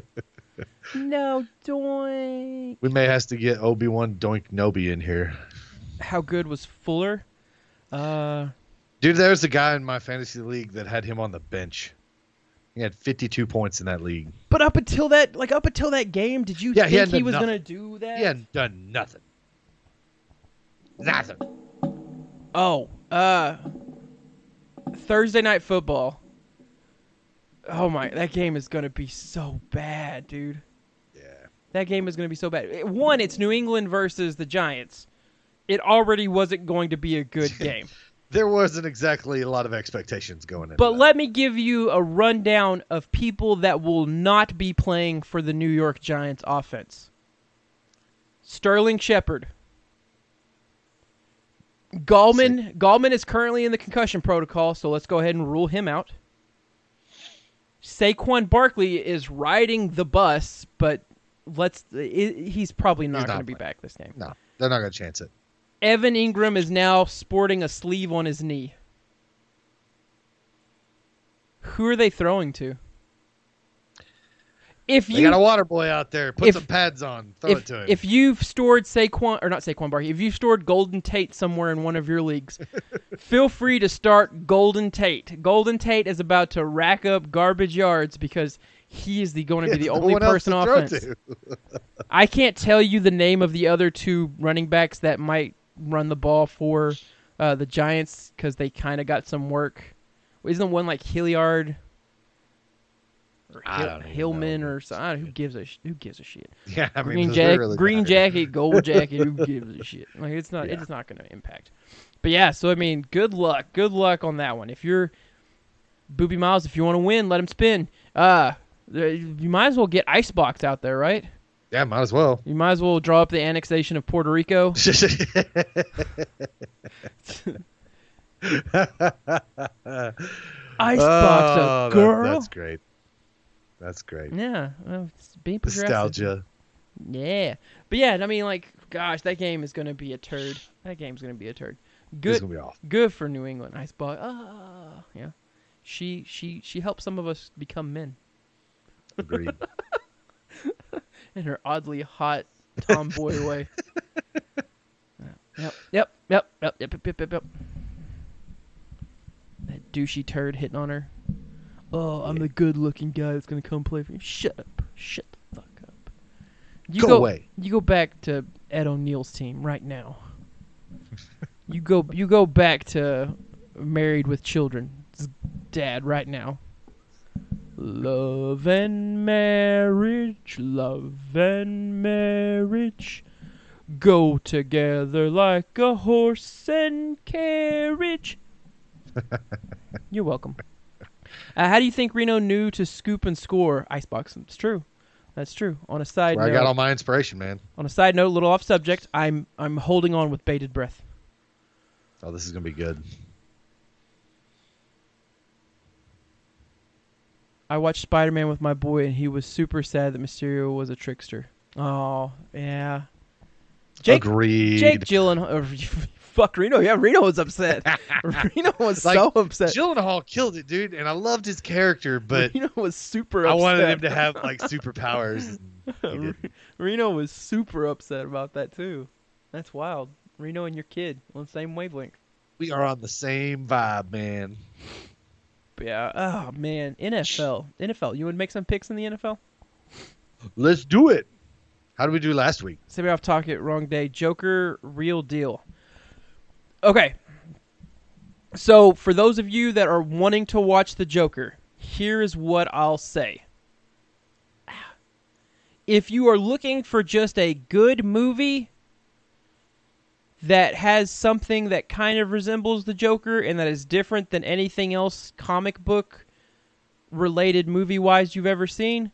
[SPEAKER 1] no, Doink.
[SPEAKER 2] We may have to get Obi Wan Doink Nobi in here.
[SPEAKER 1] How good was Fuller? Uh
[SPEAKER 2] Dude, there's a guy in my fantasy league that had him on the bench. He had 52 points in that league.
[SPEAKER 1] but up until that like up until that game, did you
[SPEAKER 2] Yeah, he
[SPEAKER 1] think
[SPEAKER 2] hadn't
[SPEAKER 1] he was gonna do that?
[SPEAKER 2] He hadn't done nothing. Nothing.
[SPEAKER 1] Oh, uh, Thursday night football. Oh my, that game is gonna be so bad, dude.
[SPEAKER 2] Yeah.
[SPEAKER 1] That game is gonna be so bad. One, it's New England versus the Giants. It already wasn't going to be a good game.
[SPEAKER 2] There wasn't exactly a lot of expectations going in.
[SPEAKER 1] But let me give you a rundown of people that will not be playing for the New York Giants offense. Sterling Shepard. Gallman Gallman is currently in the concussion protocol, so let's go ahead and rule him out. Saquon Barkley is riding the bus, but let's he's probably not
[SPEAKER 2] not
[SPEAKER 1] going to be back this game.
[SPEAKER 2] No, they're not going to chance it.
[SPEAKER 1] Evan Engram is now sporting a sleeve on his knee. Who are they throwing to? If
[SPEAKER 2] They
[SPEAKER 1] you
[SPEAKER 2] got a water boy out there. Put
[SPEAKER 1] if-
[SPEAKER 2] some pads on. Throw
[SPEAKER 1] if,
[SPEAKER 2] it to him.
[SPEAKER 1] if you've stored Saquon or not Saquon Barkley, if you've stored Golden Tate somewhere in one of your leagues, feel free to start Golden Tate. Golden Tate is about to rack up garbage yards because he is the going to be the
[SPEAKER 2] There's no
[SPEAKER 1] only person offense. I can't tell you the name of the other two running backs that might run the ball for uh, the Giants because they kind of got some work. Isn't one like Hilliard or
[SPEAKER 2] I
[SPEAKER 1] Hill- Hillman
[SPEAKER 2] know.
[SPEAKER 1] or so? I don't who gives a sh- who gives a shit?
[SPEAKER 2] Yeah, I mean,
[SPEAKER 1] green jacket,
[SPEAKER 2] really
[SPEAKER 1] green jacket, gold jacket. Who gives a shit? Like it's not.
[SPEAKER 2] Yeah.
[SPEAKER 1] It's not going to impact. But yeah, so I mean, good luck. Good luck on that one. If you're Boobie Miles, if you want to win, let him spin. Uh, you might as well get Icebox out there, right?
[SPEAKER 2] Yeah, might as well.
[SPEAKER 1] You might as well draw up the annexation of Puerto Rico. Icebox,
[SPEAKER 2] Oh,
[SPEAKER 1] a
[SPEAKER 2] that-
[SPEAKER 1] girl.
[SPEAKER 2] that's great. That's great.
[SPEAKER 1] yeah, well, it's being.
[SPEAKER 2] Nostalgia.
[SPEAKER 1] Yeah, but yeah, I mean, like, gosh, that game is gonna be a turd. That game's gonna be a turd.
[SPEAKER 2] This
[SPEAKER 1] Good,
[SPEAKER 2] is gonna be off.
[SPEAKER 1] good for New England. Icebox. Ah, yeah. She she she helped some of us become men
[SPEAKER 2] Agreed.
[SPEAKER 1] in her oddly hot tomboy way. Yep, yep, yep, yep, yep, yep, yep, yep, yep. That douchey turd hitting on her. Oh, I'm the good-looking guy that's gonna come play for you. Shut up. Shut the fuck up. You
[SPEAKER 2] Go away.
[SPEAKER 1] You go back to Ed O'Neill's team right now. you go. You go back to Married with Children's dad right now. Love and marriage, love and marriage go together like a horse and carriage. You're welcome. Uh, how do you think Reno knew to scoop and score Icebox? It's true. That's true. On a side
[SPEAKER 2] Where I got all my inspiration, man.
[SPEAKER 1] on a side note, a little off subject. I'm I'm holding on with bated breath.
[SPEAKER 2] Oh, this is gonna be good.
[SPEAKER 1] I watched Spider Man with my boy, and he was super sad that Mysterio was a trickster. Oh yeah. Jake
[SPEAKER 2] Agreed.
[SPEAKER 1] Jake Gyllenhaal. Oh, fuck Reno. Yeah, Reno was upset. Reno was
[SPEAKER 2] Like,
[SPEAKER 1] so upset.
[SPEAKER 2] Gyllenhaal killed it, dude, and I loved his character, but
[SPEAKER 1] Reno was super
[SPEAKER 2] I wanted him to have like superpowers. and.
[SPEAKER 1] Reno was super upset about that too. That's wild. Reno and your kid on the same wavelength.
[SPEAKER 2] We are on the same vibe, man.
[SPEAKER 1] Yeah. Oh man. NFL. NFL. You would make some picks in the NFL?
[SPEAKER 2] Let's do it. How did we do last week?
[SPEAKER 1] Say off talk it wrong day. Joker, real deal. Okay. So for those of you that are wanting to watch the Joker, here is what I'll say. If you are looking for just a good movie that has something that kind of resembles the Joker and that is different than anything else comic book related movie wise you've ever seen,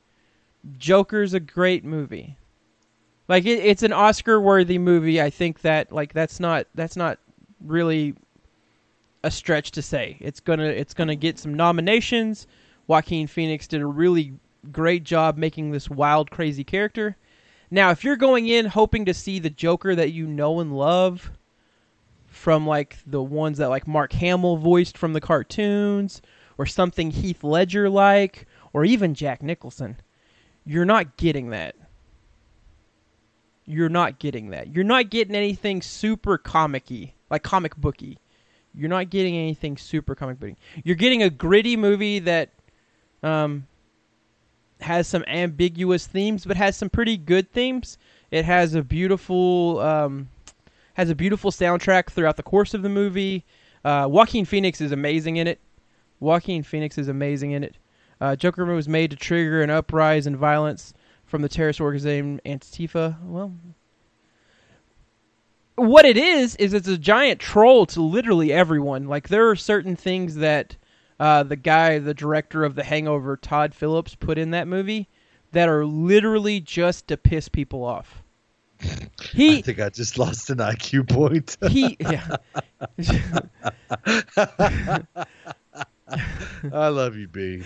[SPEAKER 1] Joker's a great movie. Like it, it's an Oscar worthy movie. I think that like that's not that's not really a stretch to say. It's gonna it's gonna get some nominations. Joaquin Phoenix did a really great job making this wild, crazy character. Now, if you're going in hoping to see the Joker that you know and love from like the ones that like Mark Hamill voiced from the cartoons, or something Heath Ledger like, or even Jack Nicholson, you're not getting that. You're not getting that. You're not getting anything super comic-y, like comic booky. You're not getting anything super comic booky. You're getting a gritty movie that um, has some ambiguous themes, but has some pretty good themes. It has a beautiful, um, Has a beautiful soundtrack throughout the course of the movie. Uh, Joaquin Phoenix is amazing in it. Joaquin Phoenix is amazing in it. Uh, Joker was made to trigger an uprising in violence from the terrorist organization Antifa. Well, what it is is it's a giant troll to literally everyone. Like there are certain things that uh, the guy, the director of The Hangover, Todd Phillips, put in that movie that are literally just to piss people off. He,
[SPEAKER 2] I think I just lost an IQ point.
[SPEAKER 1] he, yeah.
[SPEAKER 2] I love you, B.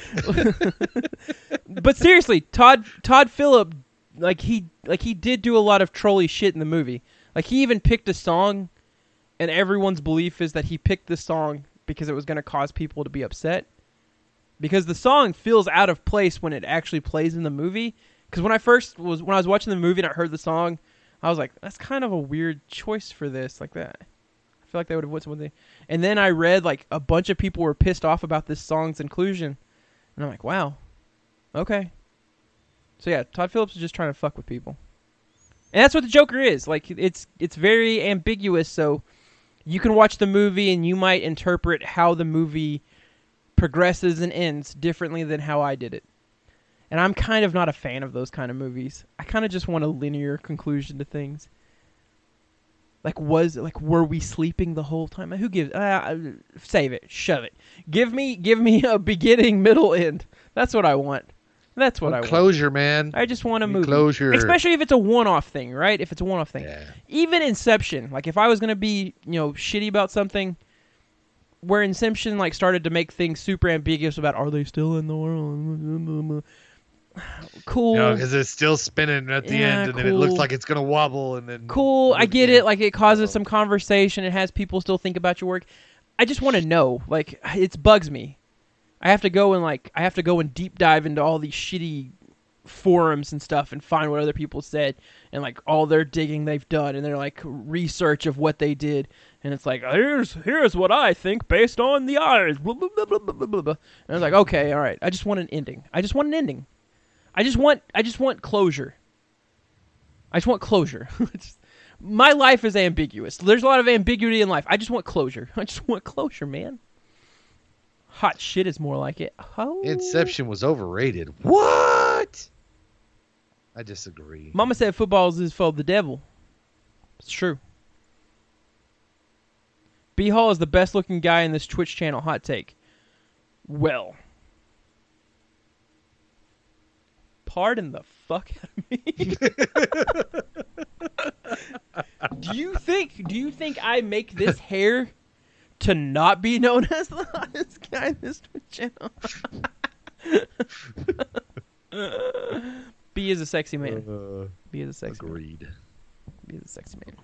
[SPEAKER 1] but seriously, Todd Todd Phillip, like he like he did do a lot of trolly shit in the movie. Like he even picked a song, and everyone's belief is that he picked the song because it was going to cause people to be upset. Because the song feels out of place when it actually plays in the movie. Because when I first was when I was watching the movie and I heard the song, I was like, "That's kind of a weird choice for this." Like that, I feel like they would have put something. And then I read like a bunch of people were pissed off about this song's inclusion, and I'm like, "Wow, okay." So yeah, Todd Phillips is just trying to fuck with people, and that's what the Joker is. Like it's it's very ambiguous. So you can watch the movie and you might interpret how the movie progresses and ends differently than how I did it. And I'm kind of not a fan of those kind of movies. I kind of just want a linear conclusion to things. Like was like were we sleeping the whole time? Who gives? Uh, save it, shove it. Give me give me a beginning, middle, end. That's what I want. That's what I want.
[SPEAKER 2] Closure, man.
[SPEAKER 1] I just want a movie.
[SPEAKER 2] closure.
[SPEAKER 1] Especially if it's a one-off thing, right? If it's a one-off thing.
[SPEAKER 2] Yeah.
[SPEAKER 1] Even Inception, like if I was gonna be, you know, shitty about something, where Inception like started to make things super ambiguous about are they still in the world? Cool.
[SPEAKER 2] Know, because it's still spinning at the
[SPEAKER 1] Yeah,
[SPEAKER 2] end, and then it looks like it's gonna wobble, and then
[SPEAKER 1] cool. I get it. Like it causes some conversation. It has people still think about your work. I just want to know. Like it bugs me. I have to go and like I have to go and deep dive into all these shitty forums and stuff and find what other people said and like all their digging they've done and their like research of what they did. And it's like here's here's what I think based on the eyes blah, blah, blah, blah, blah, blah, blah, and I was like okay all right. I just want an ending. I just want an ending. I just want I just want closure. I just want closure. My life is ambiguous. There's a lot of ambiguity in life. I just want closure. I just want closure man hot shit is more like it oh.
[SPEAKER 2] Inception was overrated. Oh. What? I disagree.
[SPEAKER 1] Mama said football is for the devil. It's true. B Hall is the best looking guy in this Twitch channel. Hot take. Well. Pardon the fuck out of me. do you think do you think I make this hair to not be known as the hottest guy in this channel? B is a sexy man.
[SPEAKER 2] Uh,
[SPEAKER 1] B is a sexy man.
[SPEAKER 2] agreed.
[SPEAKER 1] is a sexy man.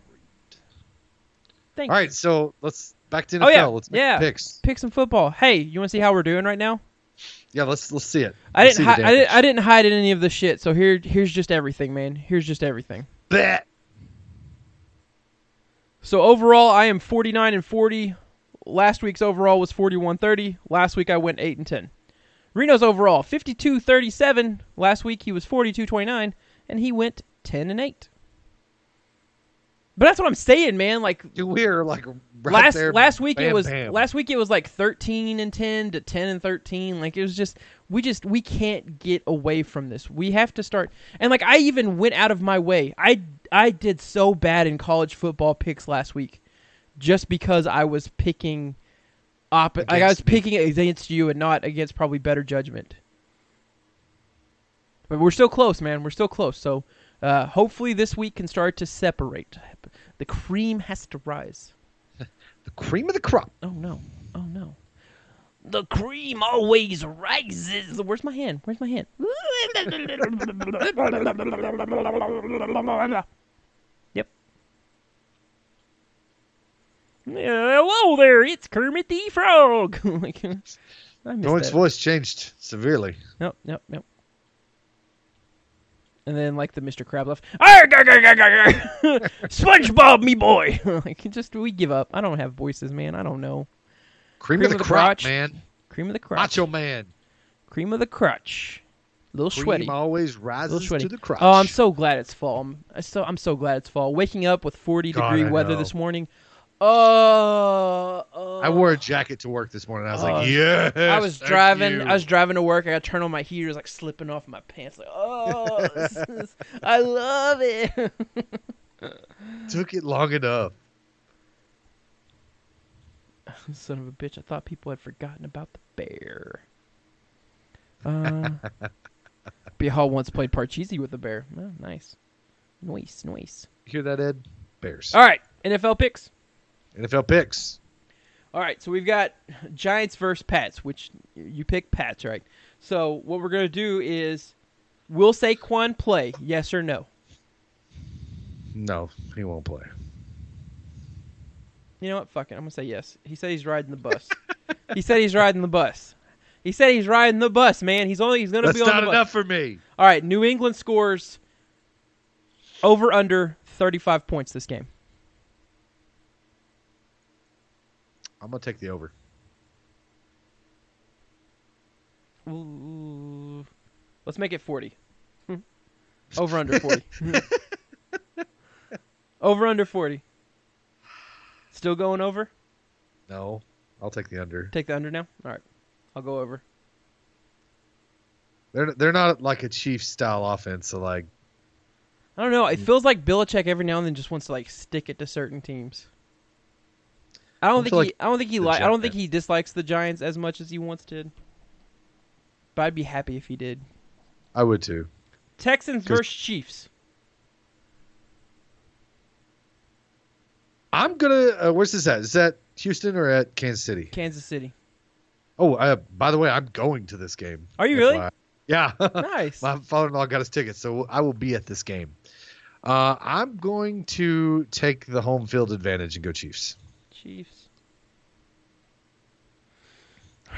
[SPEAKER 1] Thank
[SPEAKER 2] All
[SPEAKER 1] you.
[SPEAKER 2] right, so let's back to NFL.
[SPEAKER 1] Oh, yeah,
[SPEAKER 2] Let's make
[SPEAKER 1] yeah.
[SPEAKER 2] picks.
[SPEAKER 1] Pick some football. Hey, you want to see how we're doing right now?
[SPEAKER 2] Yeah, let's let's see it.
[SPEAKER 1] I
[SPEAKER 2] Let's
[SPEAKER 1] didn't. Hi- I didn't. I didn't hide any of the shit. So here, here's just everything, man. Here's just everything.
[SPEAKER 2] Bet.
[SPEAKER 1] So overall, I am 49 and 40. Last week's overall was 41-30. Last week I went 8 and 10. Reno's overall 52-37. Last week he was 42-29 and he went 10 and 8. But that's what I'm saying, man. Like
[SPEAKER 2] We're like right
[SPEAKER 1] last
[SPEAKER 2] there.
[SPEAKER 1] last week it was
[SPEAKER 2] bam.
[SPEAKER 1] last week it was like 13 and 10 to 10 and 13 like it was just we just we can't get away from this we have to start and like i even went out of my way i i did so bad in college football picks last week just because i was picking op- like i was picking against you and not against probably better judgment but we're still close man we're still close so uh, hopefully this week can start to separate the cream has to rise
[SPEAKER 2] the cream of the crop.
[SPEAKER 1] Oh no. Oh no. The cream always rises. Where's my hand? Where's my hand? yep. Yeah, hello there, it's Kermit the Frog. Oh like, missed
[SPEAKER 2] Doink's voice changed severely.
[SPEAKER 1] Yep, yep, yep. And then like the Mr. Crab left. SpongeBob, me boy. like just we give up. I don't have voices, man. I don't know.
[SPEAKER 2] Cream,
[SPEAKER 1] Cream
[SPEAKER 2] of the,
[SPEAKER 1] of the
[SPEAKER 2] crop,
[SPEAKER 1] crotch.
[SPEAKER 2] man.
[SPEAKER 1] Cream of the crotch.
[SPEAKER 2] Macho man.
[SPEAKER 1] Cream of the crutch. little
[SPEAKER 2] Cream
[SPEAKER 1] sweaty.
[SPEAKER 2] always
[SPEAKER 1] A
[SPEAKER 2] rises to the crotch.
[SPEAKER 1] Oh, I'm so glad it's fall. I'm so I'm so glad it's fall. Waking up with 40
[SPEAKER 2] God,
[SPEAKER 1] degree
[SPEAKER 2] I
[SPEAKER 1] weather
[SPEAKER 2] know.
[SPEAKER 1] this morning. Oh, oh.
[SPEAKER 2] I wore a jacket to work this morning. I was
[SPEAKER 1] Oh.
[SPEAKER 2] like, yes.
[SPEAKER 1] I was driving.
[SPEAKER 2] you."
[SPEAKER 1] I was driving to work. I got to turn on my heater. It was like slipping off my pants. Like, oh, this is, I love it.
[SPEAKER 2] Took it long enough.
[SPEAKER 1] Son of a bitch! I thought people had forgotten about the bear. Uh, B once played Parcheesi with a bear. Oh, nice, nice, nice.
[SPEAKER 2] Hear that, Ed? Bears.
[SPEAKER 1] All right, NFL picks.
[SPEAKER 2] NFL picks.
[SPEAKER 1] All right, so we've got Giants versus Pats, which you pick Pats, right? So what we're gonna do is, will Saquon play? Yes or no?
[SPEAKER 2] No, he won't play.
[SPEAKER 1] You know what? Fuck it. I'm gonna say yes. He said he's riding the bus. he said he's riding the bus. He said he's riding the bus, man. He's only he's gonna
[SPEAKER 2] That's
[SPEAKER 1] be on
[SPEAKER 2] not
[SPEAKER 1] the bus.
[SPEAKER 2] enough for me.
[SPEAKER 1] All right, New England scores over under 35 points this game.
[SPEAKER 2] I'm gonna take the over.
[SPEAKER 1] Ooh. Let's make it 40. Hmm. over under 40. over under 40. Still going over?
[SPEAKER 2] No, I'll take the under.
[SPEAKER 1] Take the under now? All right. I'll go over.
[SPEAKER 2] They're they're not like a Chiefs style offense. So like,
[SPEAKER 1] I don't know. It feels like Belichick every now and then just wants to like stick it to certain teams. I don't
[SPEAKER 2] I
[SPEAKER 1] think
[SPEAKER 2] feel
[SPEAKER 1] he.
[SPEAKER 2] like
[SPEAKER 1] I don't think he. Li- I don't think he dislikes the Giants as much as he once did. But I'd be happy if he did.
[SPEAKER 2] I would too.
[SPEAKER 1] Texans versus Chiefs.
[SPEAKER 2] I'm gonna. Uh, where's this at? Is that Houston or at Kansas City?
[SPEAKER 1] Kansas City.
[SPEAKER 2] Oh, uh, by the way, I'm going to this game.
[SPEAKER 1] Are you really?
[SPEAKER 2] FYI. Yeah.
[SPEAKER 1] Nice.
[SPEAKER 2] My father-in-law got us tickets, so I will be at this game. Uh, I'm going to take the home field advantage and go Chiefs.
[SPEAKER 1] Chiefs.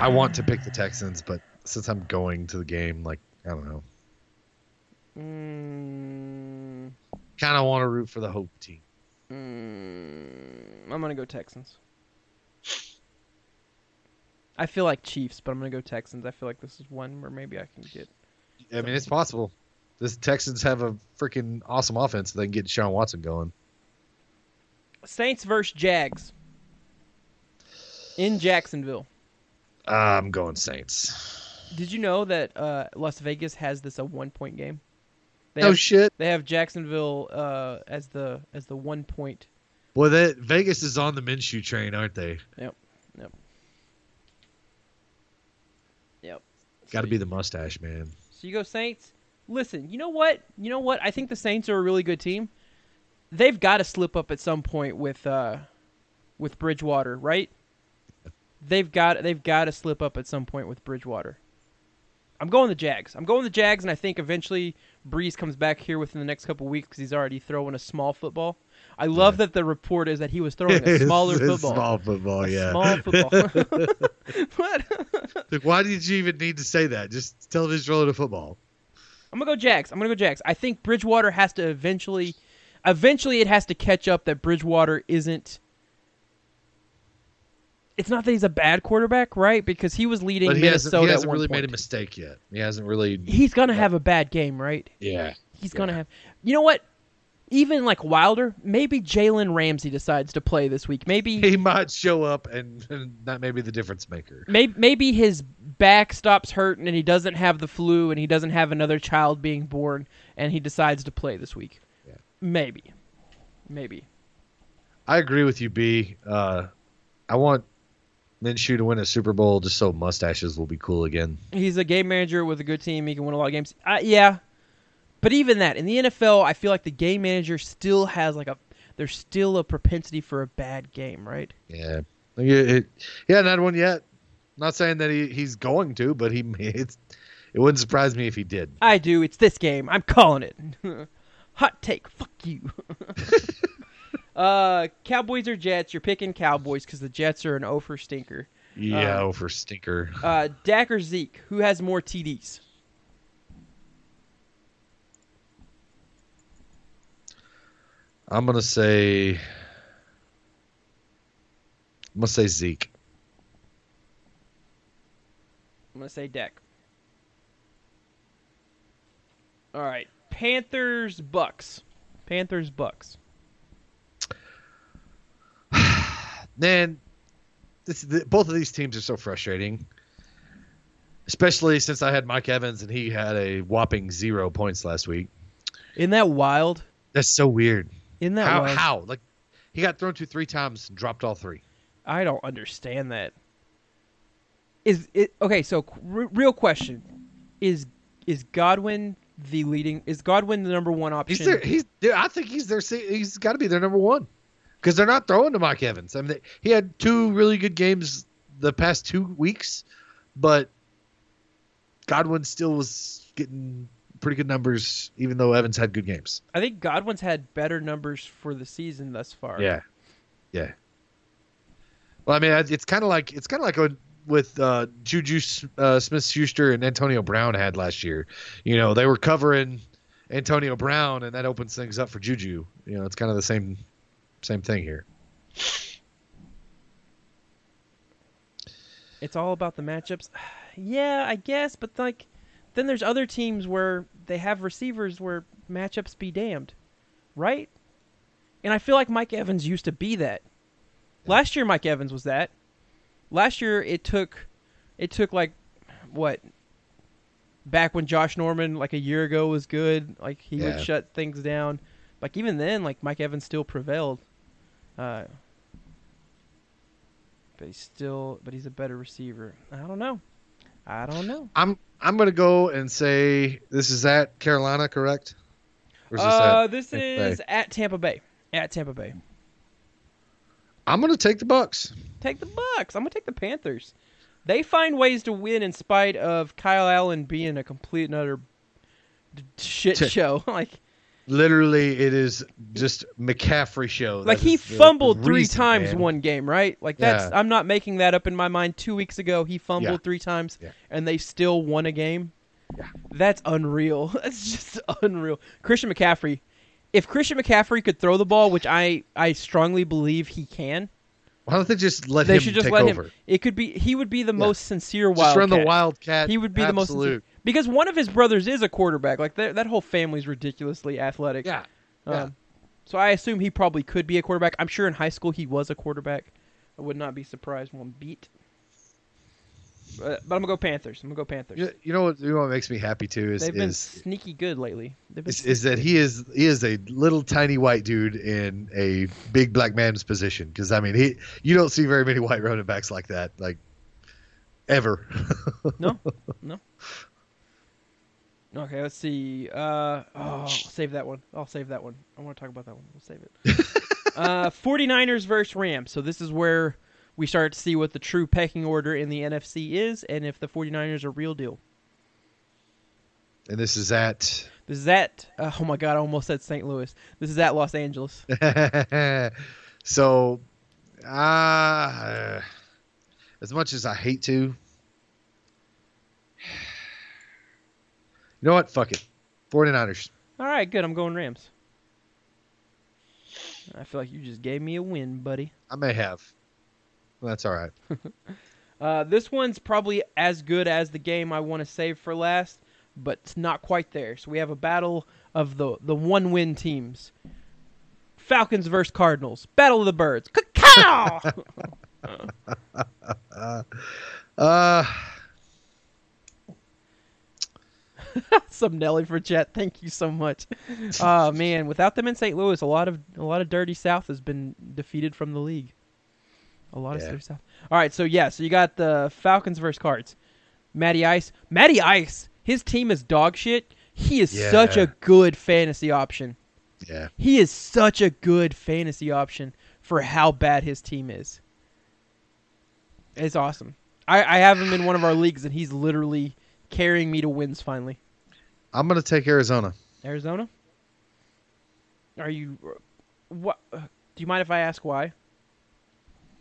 [SPEAKER 2] I want to pick the Texans, but since I'm going to the game, like I don't know,
[SPEAKER 1] Mm,
[SPEAKER 2] kind of want to root for the hope team.
[SPEAKER 1] mm, I'm gonna go Texans. I feel like Chiefs, but I'm gonna go Texans. I feel like this is one where maybe I can get.
[SPEAKER 2] I mean, it's possible. This Texans have a freaking awesome offense. They can get Deshaun Watson going.
[SPEAKER 1] Saints versus Jags. In Jacksonville.
[SPEAKER 2] I'm going Saints.
[SPEAKER 1] Did you know that uh, Las Vegas has this a one point game? They
[SPEAKER 2] No
[SPEAKER 1] have,
[SPEAKER 2] shit.
[SPEAKER 1] they have Jacksonville uh, as the as the one point.
[SPEAKER 2] Boy, that Vegas is on the Minshew train, aren't they?
[SPEAKER 1] Yep. Yep. Yep.
[SPEAKER 2] Got to be the mustache, man.
[SPEAKER 1] So you go Saints. Listen, you know what? You know what? I think the Saints are a really good team. They've got to slip up at some point with uh, with Bridgewater, right? They've got they've got to slip up at some point with Bridgewater. I'm going the Jags. I'm going the Jags, and I think eventually Brees comes back here within the next couple weeks because he's already throwing a small football. I love that the report is that he was throwing a smaller
[SPEAKER 2] It's
[SPEAKER 1] football.
[SPEAKER 2] Small football,
[SPEAKER 1] A
[SPEAKER 2] yeah.
[SPEAKER 1] Small football. what?
[SPEAKER 2] Like, why did you even need to say that? Just tell him he's throwing a football.
[SPEAKER 1] I'm gonna go Jags. I'm gonna go Jags. I think Bridgewater has to eventually, eventually, it has to catch up that Bridgewater isn't. It's not that he's a bad quarterback, right? Because he was leading
[SPEAKER 2] But he hasn't,
[SPEAKER 1] Minnesota
[SPEAKER 2] he hasn't really
[SPEAKER 1] point.
[SPEAKER 2] made a mistake yet. He hasn't really.
[SPEAKER 1] He's gonna have a bad game, right?
[SPEAKER 2] Yeah.
[SPEAKER 1] He's gonna have. You know what? Even like Wilder, maybe Jalen Ramsey decides to play this week. Maybe
[SPEAKER 2] He might show up, and, and that may be the difference maker.
[SPEAKER 1] maybe maybe his back stops hurting and he doesn't have the flu and he doesn't have another child being born and he decides to play this week.
[SPEAKER 2] Yeah.
[SPEAKER 1] Maybe. Maybe.
[SPEAKER 2] I agree with you, B. Uh, I want Minshew to win a Super Bowl just so mustaches will be cool again.
[SPEAKER 1] He's a game manager with a good team. He can win a lot of games. Uh, yeah. But even that, in the NFL, I feel like the game manager still has like a there's still a propensity for a bad game, right?
[SPEAKER 2] Yeah. It, hasn't had one yet. Not saying that he, he's going to, but he it's, it wouldn't surprise me if he did.
[SPEAKER 1] I do. It's this game. I'm calling it. Hot take. Fuck you. uh, Cowboys or Jets? You're picking Cowboys because the Jets are an O for stinker.
[SPEAKER 2] Yeah,
[SPEAKER 1] Um,
[SPEAKER 2] oh, for stinker.
[SPEAKER 1] Uh, Dak or Zeke? Who has more TDs?
[SPEAKER 2] I'm gonna say. I'm gonna say Zeke.
[SPEAKER 1] I'm gonna say Dak. All right, Panthers Bucks. Panthers Bucks.
[SPEAKER 2] Man, this the, both of these teams are so frustrating. Especially since I had Mike Evans and he had a whopping zero points last week.
[SPEAKER 1] Isn't that wild?
[SPEAKER 2] That's so weird.
[SPEAKER 1] Isn't that
[SPEAKER 2] How?
[SPEAKER 1] wild?
[SPEAKER 2] How? Like he got thrown to three times and dropped all three.
[SPEAKER 1] I don't understand that. Is it okay? So, r- real question: Is is Godwin the leading? Is Godwin the number one option?
[SPEAKER 2] He's there. He's. I think he's their. He's got to be their number one, because they're not throwing to Mike Evans. I mean, they, he had two really good games the past two weeks, but Godwin still was getting pretty good numbers, even though Evans had good games.
[SPEAKER 1] I think Godwin's had better numbers for the season thus far.
[SPEAKER 2] Yeah, yeah. Well, I mean, it's kind of like it's kind of like a, with uh, Juju uh, Smith-Schuster and Antonio Brown had last year. You know, they were covering Antonio Brown, and that opens things up for Juju. You know, it's kind of the same same thing here.
[SPEAKER 1] It's all about the matchups. yeah, I guess, but like, then there's other teams where they have receivers where matchups be damned, right? And I feel like Mike Evans used to be that. Last year, Mike Evans was that. Last year, it took, it took like, what? Back when Josh Norman, like a year ago, was good. Like he
[SPEAKER 2] Yeah.
[SPEAKER 1] would shut things down. Like even then, like Mike Evans still prevailed. Uh, but he's still, but he's a better receiver. I don't know. I don't know.
[SPEAKER 2] I'm I'm gonna go and say this is at Carolina, correct? Or is this
[SPEAKER 1] Uh,
[SPEAKER 2] at
[SPEAKER 1] this
[SPEAKER 2] Tampa Bay?
[SPEAKER 1] is at Tampa Bay. At Tampa Bay.
[SPEAKER 2] I'm gonna take the Bucks.
[SPEAKER 1] Take the Bucks. I'm gonna take the Panthers. They find ways to win in spite of Kyle Allen being a complete and utter shit show. like,
[SPEAKER 2] Literally, it is just McCaffrey show.
[SPEAKER 1] like
[SPEAKER 2] That
[SPEAKER 1] he
[SPEAKER 2] the-
[SPEAKER 1] fumbled
[SPEAKER 2] the
[SPEAKER 1] three times
[SPEAKER 2] man.
[SPEAKER 1] one game, right? Like that's
[SPEAKER 2] Yeah.
[SPEAKER 1] I'm not making that up in my mind. Two weeks ago, he fumbled
[SPEAKER 2] Yeah.
[SPEAKER 1] three times,
[SPEAKER 2] Yeah.
[SPEAKER 1] and they still won a game.
[SPEAKER 2] Yeah.
[SPEAKER 1] That's unreal. That's just unreal. Christian McCaffrey. If Christian McCaffrey could throw the ball, which I I strongly believe he can,
[SPEAKER 2] Why don't they just let
[SPEAKER 1] they
[SPEAKER 2] him
[SPEAKER 1] should just let
[SPEAKER 2] over?
[SPEAKER 1] him. It could be he would be the most sincere
[SPEAKER 2] Just
[SPEAKER 1] wildcat.
[SPEAKER 2] run the wildcat.
[SPEAKER 1] He would be the most sincere,
[SPEAKER 2] absolute.
[SPEAKER 1] Because one of his brothers is a quarterback. Like that, that whole family's ridiculously athletic.
[SPEAKER 2] Yeah,
[SPEAKER 1] Um,
[SPEAKER 2] yeah.
[SPEAKER 1] So I assume he probably could be a quarterback. I'm sure in high school he was a quarterback. I would not be surprised one beat. But, but I'm gonna go Panthers. I'm gonna go Panthers.
[SPEAKER 2] You, you know what? You know what makes me happy too is
[SPEAKER 1] They've been
[SPEAKER 2] is,
[SPEAKER 1] sneaky good lately. Been
[SPEAKER 2] is is that he is he is a little tiny white dude in a big black man's position. Because I mean, he you don't see very many white running backs like that, like ever.
[SPEAKER 1] No, no. Okay, let's see. Uh, oh, I'll save that one. I'll save that one. I want to talk about that one. We'll save it. uh, 49ers versus Rams. So this is where we start to see what the true pecking order in the NFC is and if the 49ers are real deal.
[SPEAKER 2] and this is at
[SPEAKER 1] This is at, uh, oh my God, I almost said St. Louis. This is at Los Angeles.
[SPEAKER 2] so, uh, as much as I hate to, you know what? Fuck it. 49ers.
[SPEAKER 1] All right, good. I'm going Rams. I feel like you just gave me a win, buddy.
[SPEAKER 2] I may have. Well, that's all right.
[SPEAKER 1] Uh, this one's probably as good as the game I want to save for last, but it's not quite there. So we have a battle of the the one win teams. Falcons versus Cardinals. Battle of the Birds. Cacao!
[SPEAKER 2] Uh,
[SPEAKER 1] Some Nelly for Jet. Thank you so much. Oh man, without them in St. Louis, a lot of a lot of dirty South has been defeated from the league. A lot of dirty South. All right, so yeah, so you got the Falcons versus Cards. Matty Ice. Matty Ice. His team is dog shit. He is such a good fantasy option.
[SPEAKER 2] yeah.
[SPEAKER 1] He is such a good fantasy option for how bad his team is. It's awesome. I, I have him in one of our leagues, and he's literally carrying me to wins finally.
[SPEAKER 2] I'm going to take Arizona.
[SPEAKER 1] Arizona? Are you. What? Do you mind if I ask why?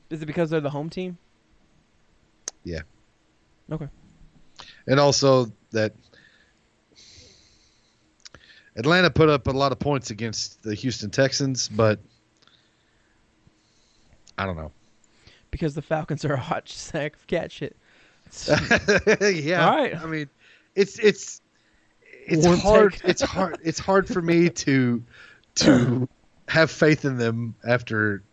[SPEAKER 1] Is it because they're the home team?
[SPEAKER 2] Yeah.
[SPEAKER 1] Okay.
[SPEAKER 2] And also that Atlanta put up a lot of points against the Houston Texans, but I don't know.
[SPEAKER 1] Because the Falcons are a hot sack of cat shit.
[SPEAKER 2] Yeah.
[SPEAKER 1] All right.
[SPEAKER 2] I mean, it's it's it's hard.
[SPEAKER 1] take.
[SPEAKER 2] it's hard. It's hard for me to to have faith in them after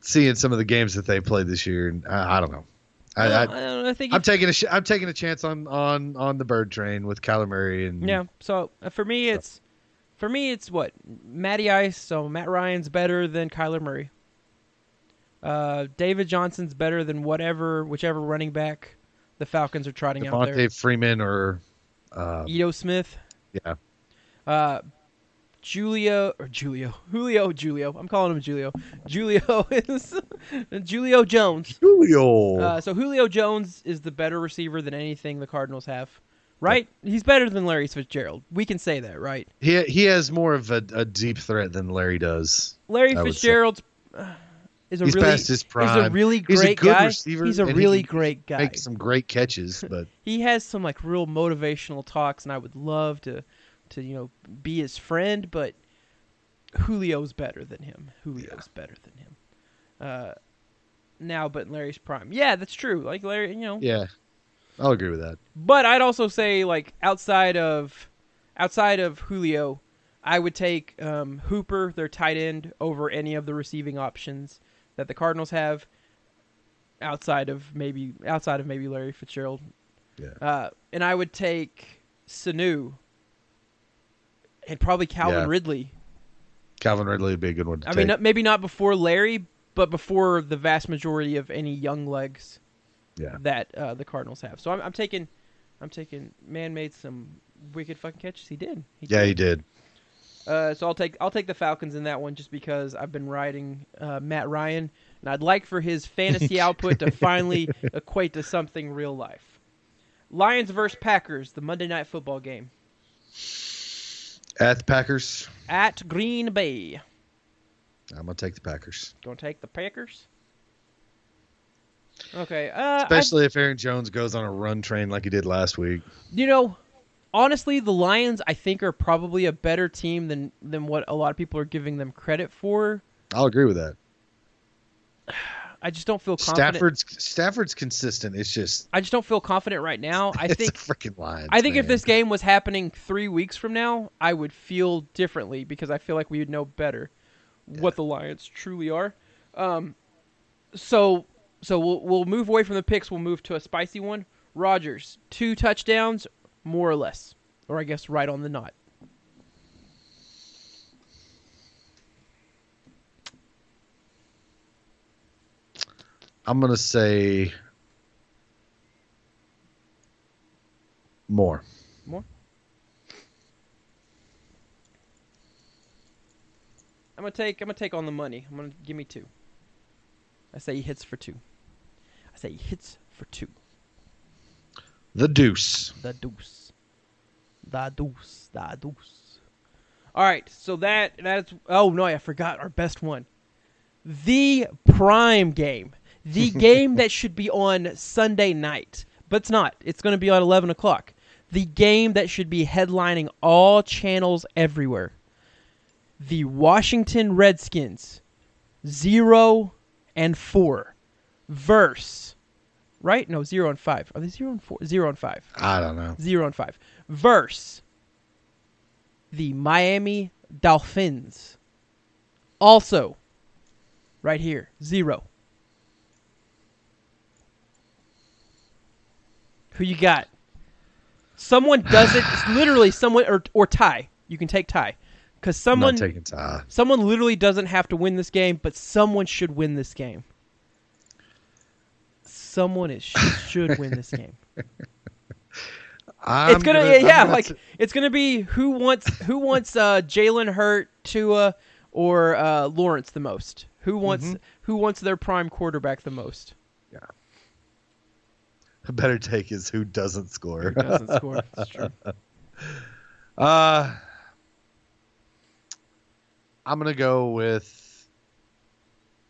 [SPEAKER 2] seeing some of the games that they played this year. And I, I don't know. I, I,
[SPEAKER 1] I, I think
[SPEAKER 2] I'm taking a sh- I'm taking a chance on on on the bird train with Kyler Murray and
[SPEAKER 1] Yeah. So uh, for me, it's for me it's what Matty Ice. So Matt Ryan's better than Kyler Murray. Uh, David Johnson's better than whatever whichever running back the Falcons are trotting out there.
[SPEAKER 2] Devonta Freeman or uh,
[SPEAKER 1] Ito Smith.
[SPEAKER 2] yeah
[SPEAKER 1] Uh, Julio or Julio Julio Julio. I'm calling him Julio. Julio is Julio Jones.
[SPEAKER 2] Julio.
[SPEAKER 1] Uh, so Julio Jones is the better receiver than anything the Cardinals have, right? He's better than Larry Fitzgerald. We can say that, right?
[SPEAKER 2] he he has more of a, a deep threat than Larry does.
[SPEAKER 1] Larry
[SPEAKER 2] I would say.
[SPEAKER 1] Fitzgerald uh, is a
[SPEAKER 2] He's
[SPEAKER 1] really
[SPEAKER 2] past his prime.
[SPEAKER 1] He's a really
[SPEAKER 2] He's a
[SPEAKER 1] great
[SPEAKER 2] good
[SPEAKER 1] guy.
[SPEAKER 2] receiver,
[SPEAKER 1] he's a
[SPEAKER 2] and he
[SPEAKER 1] really great guy.
[SPEAKER 2] Makes some great catches, but
[SPEAKER 1] He has some like real motivational talks, and I would love to, to you know, be his friend. But Julio's better than him. Julio's better than him. Uh, now, but in Larry's prime, yeah, that's true. Like Larry, you know,
[SPEAKER 2] yeah, I'll agree with that.
[SPEAKER 1] But I'd also say like outside of outside of Julio, I would take um, Hooper, their tight end, over any of the receiving options that the Cardinals have. Outside of maybe outside of maybe Larry Fitzgerald,
[SPEAKER 2] Yeah.
[SPEAKER 1] uh, and I would take Sanu and probably Calvin
[SPEAKER 2] Yeah.
[SPEAKER 1] Ridley.
[SPEAKER 2] Calvin Ridley would be a good one to
[SPEAKER 1] I
[SPEAKER 2] take.
[SPEAKER 1] mean, maybe not before Larry, but before the vast majority of any young legs
[SPEAKER 2] yeah,
[SPEAKER 1] that uh, the Cardinals have. So I'm, I'm taking, I'm taking. Man made some wicked fucking catches. He did. He
[SPEAKER 2] yeah,
[SPEAKER 1] did.
[SPEAKER 2] he did.
[SPEAKER 1] Uh, so I'll take I'll take the Falcons in that one just because I've been riding uh, Matt Ryan, and I'd like for his fantasy output to finally equate to something real life. Lions versus Packers, the Monday Night Football game
[SPEAKER 2] At the Packers,
[SPEAKER 1] at Green Bay.
[SPEAKER 2] I'm gonna take the Packers,
[SPEAKER 1] Gonna take the Packers. Okay. Uh, I-
[SPEAKER 2] especially if Aaron Jones goes on a run train like he did last week.
[SPEAKER 1] You know, honestly, the Lions I think are probably a better team than than what a lot of people are giving them credit for.
[SPEAKER 2] I'll agree with that.
[SPEAKER 1] I just don't feel confident.
[SPEAKER 2] Stafford's Stafford's consistent. It's just
[SPEAKER 1] I just don't feel confident right now. I think
[SPEAKER 2] freaking Lions.
[SPEAKER 1] I think if this game was happening three weeks from now, I would feel differently because I feel like we would know better what the Lions truly are. Um, so so we'll we'll move away from the picks. We'll move to a spicy one. Rodgers two touchdowns, more or less, or I guess right on the knot.
[SPEAKER 2] I'm gonna say more. More.
[SPEAKER 1] I'm gonna take I'm gonna take on the money. I'm gonna give me two. I say he hits for two. I say he hits for two.
[SPEAKER 2] The Deuce.
[SPEAKER 1] The deuce. The deuce. The deuce. All right, so that that's oh no, I forgot our best one. The prime game. The game that should be on Sunday night. But it's not. It's gonna be on eleven o'clock. The game that should be headlining all channels everywhere. The Washington Redskins. Zero and four. Verse. Right? No, zero and five. Are they zero and four? Zero and five
[SPEAKER 2] I don't know.
[SPEAKER 1] zero and five. Verse the Miami Dolphins. Also, right here, zero. Who you got? Someone does it. It's literally someone or or tie. You can take tie, because someone someone literally doesn't have to win this game, but someone should win this game. Someone is should win this game.
[SPEAKER 2] I'm
[SPEAKER 1] it's gonna,
[SPEAKER 2] I'm
[SPEAKER 1] yeah,
[SPEAKER 2] gonna
[SPEAKER 1] like it's gonna be who wants who wants uh Jalen Hurts, Tua, or uh Lawrence the most. Who wants
[SPEAKER 2] Mm-hmm.
[SPEAKER 1] who wants their prime quarterback the most? Yeah.
[SPEAKER 2] A better take is who doesn't score.
[SPEAKER 1] Who doesn't score? That's true.
[SPEAKER 2] Uh, I'm gonna go with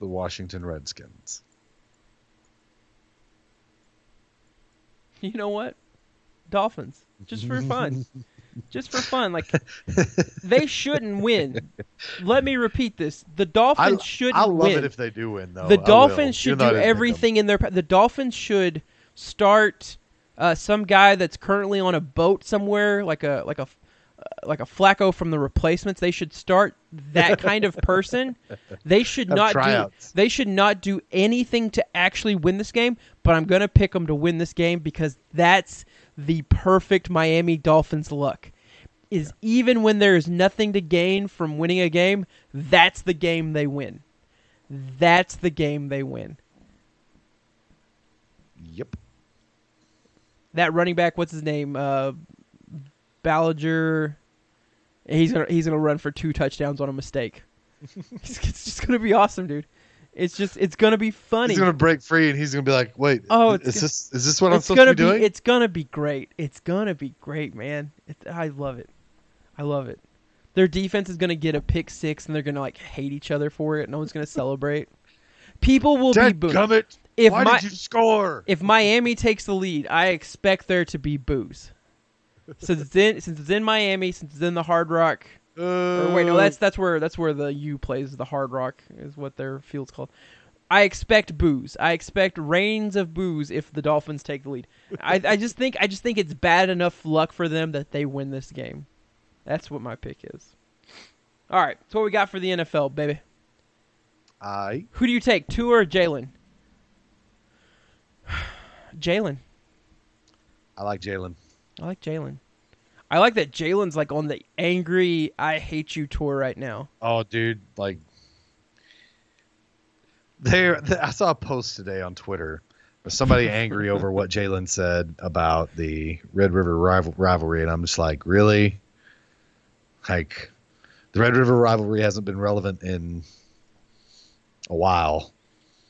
[SPEAKER 2] the Washington Redskins.
[SPEAKER 1] You know what? Dolphins. Just for fun. Just for fun. Like they shouldn't win. Let me repeat this. The Dolphins shouldn't
[SPEAKER 2] I love
[SPEAKER 1] win.
[SPEAKER 2] it if they do win, though.
[SPEAKER 1] the
[SPEAKER 2] I will,
[SPEAKER 1] Dolphins should
[SPEAKER 2] even though I
[SPEAKER 1] do
[SPEAKER 2] didn't pick 'em.
[SPEAKER 1] everything in their. The Dolphins should start uh, some guy that's currently on a boat somewhere, like a like a uh, like a Flacco from the replacements. They should start that kind of person. They should not
[SPEAKER 2] tryouts.
[SPEAKER 1] do. They should not do anything to actually win this game. But I'm gonna pick them to win this game because that's the perfect Miami Dolphins look. Is even when there is nothing to gain from winning a game, that's the game they win. That's the game they win.
[SPEAKER 2] Yep.
[SPEAKER 1] that running back, what's his name? Uh, Ballinger. He's gonna he's gonna run for two touchdowns on a mistake. it's, it's just gonna be awesome, dude. It's just it's gonna be funny.
[SPEAKER 2] He's gonna break free, and he's gonna be like, "Wait,
[SPEAKER 1] Oh, it's
[SPEAKER 2] is this is this what I'm supposed
[SPEAKER 1] gonna
[SPEAKER 2] to be doing?"
[SPEAKER 1] It's gonna be great. It's gonna be great, man. It, I love it. I love it. Their defense is gonna get a pick six, and they're gonna like hate each other for it. No one's gonna celebrate. People will be booing.
[SPEAKER 2] Dadgummit,
[SPEAKER 1] If
[SPEAKER 2] why
[SPEAKER 1] my
[SPEAKER 2] did you score?
[SPEAKER 1] if Miami takes the lead, I expect there to be boos. Since it's in since it's in Miami, since it's in the Hard Rock. Or wait, no,
[SPEAKER 2] Uh,
[SPEAKER 1] that's that's where that's where the U plays. The Hard Rock is what their field's called. I expect boos. I expect rains of boos if the Dolphins take the lead. I, I just think I just think it's bad enough luck for them that they win this game. That's what my pick is. All right, that's what we got for the NFL, baby.
[SPEAKER 2] I
[SPEAKER 1] Who do you take, Tua or Jalen? Jalen.
[SPEAKER 2] I like Jalen.
[SPEAKER 1] I like Jalen. I like that Jalen's like on the angry "I hate you" tour right now.
[SPEAKER 2] Oh, dude, like there. I saw a post today on Twitter with somebody angry over what Jalen said about the Red River rival- rivalry, and I'm just like, really? Like, the Red River rivalry hasn't been relevant in a while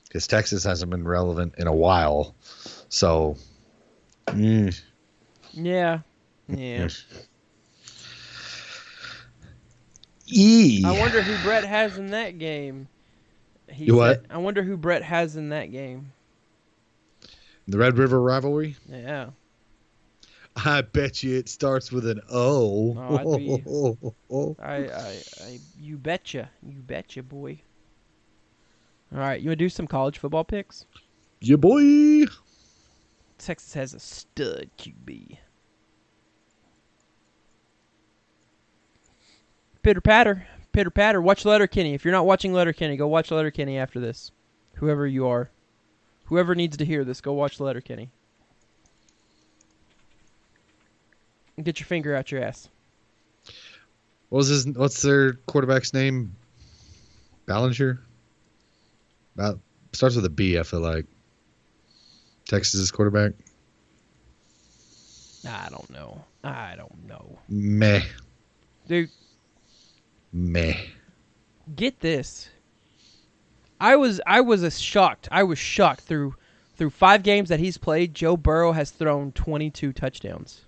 [SPEAKER 2] because Texas hasn't been relevant in a while. So, mm,
[SPEAKER 1] Yeah, yeah.
[SPEAKER 2] E.
[SPEAKER 1] I wonder who Brett has in that game. He
[SPEAKER 2] You what?
[SPEAKER 1] said- I wonder who Brett has in that game.
[SPEAKER 2] the Red River rivalry.
[SPEAKER 1] Yeah.
[SPEAKER 2] I bet you it starts with an O.
[SPEAKER 1] Oh, I, I, I, you betcha, you betcha, boy. All right, you want to do some college football picks?
[SPEAKER 2] yeah, boy.
[SPEAKER 1] Texas has a stud QB. Pitter patter, pitter patter. Watch Letterkenny. If you're not watching Letterkenny, go watch Letterkenny after this. Whoever you are, whoever needs to hear this, go watch Letterkenny. And Get your finger out your ass.
[SPEAKER 2] What was his? What's their quarterback's name? Ballinger. About starts with a B. I feel like. Texas's quarterback.
[SPEAKER 1] I don't know. I don't know,
[SPEAKER 2] Meh.
[SPEAKER 1] dude.
[SPEAKER 2] Meh.
[SPEAKER 1] get this. I was I was a shocked. I was shocked through through five games that he's played. Joe Burrow has thrown 22 touchdowns,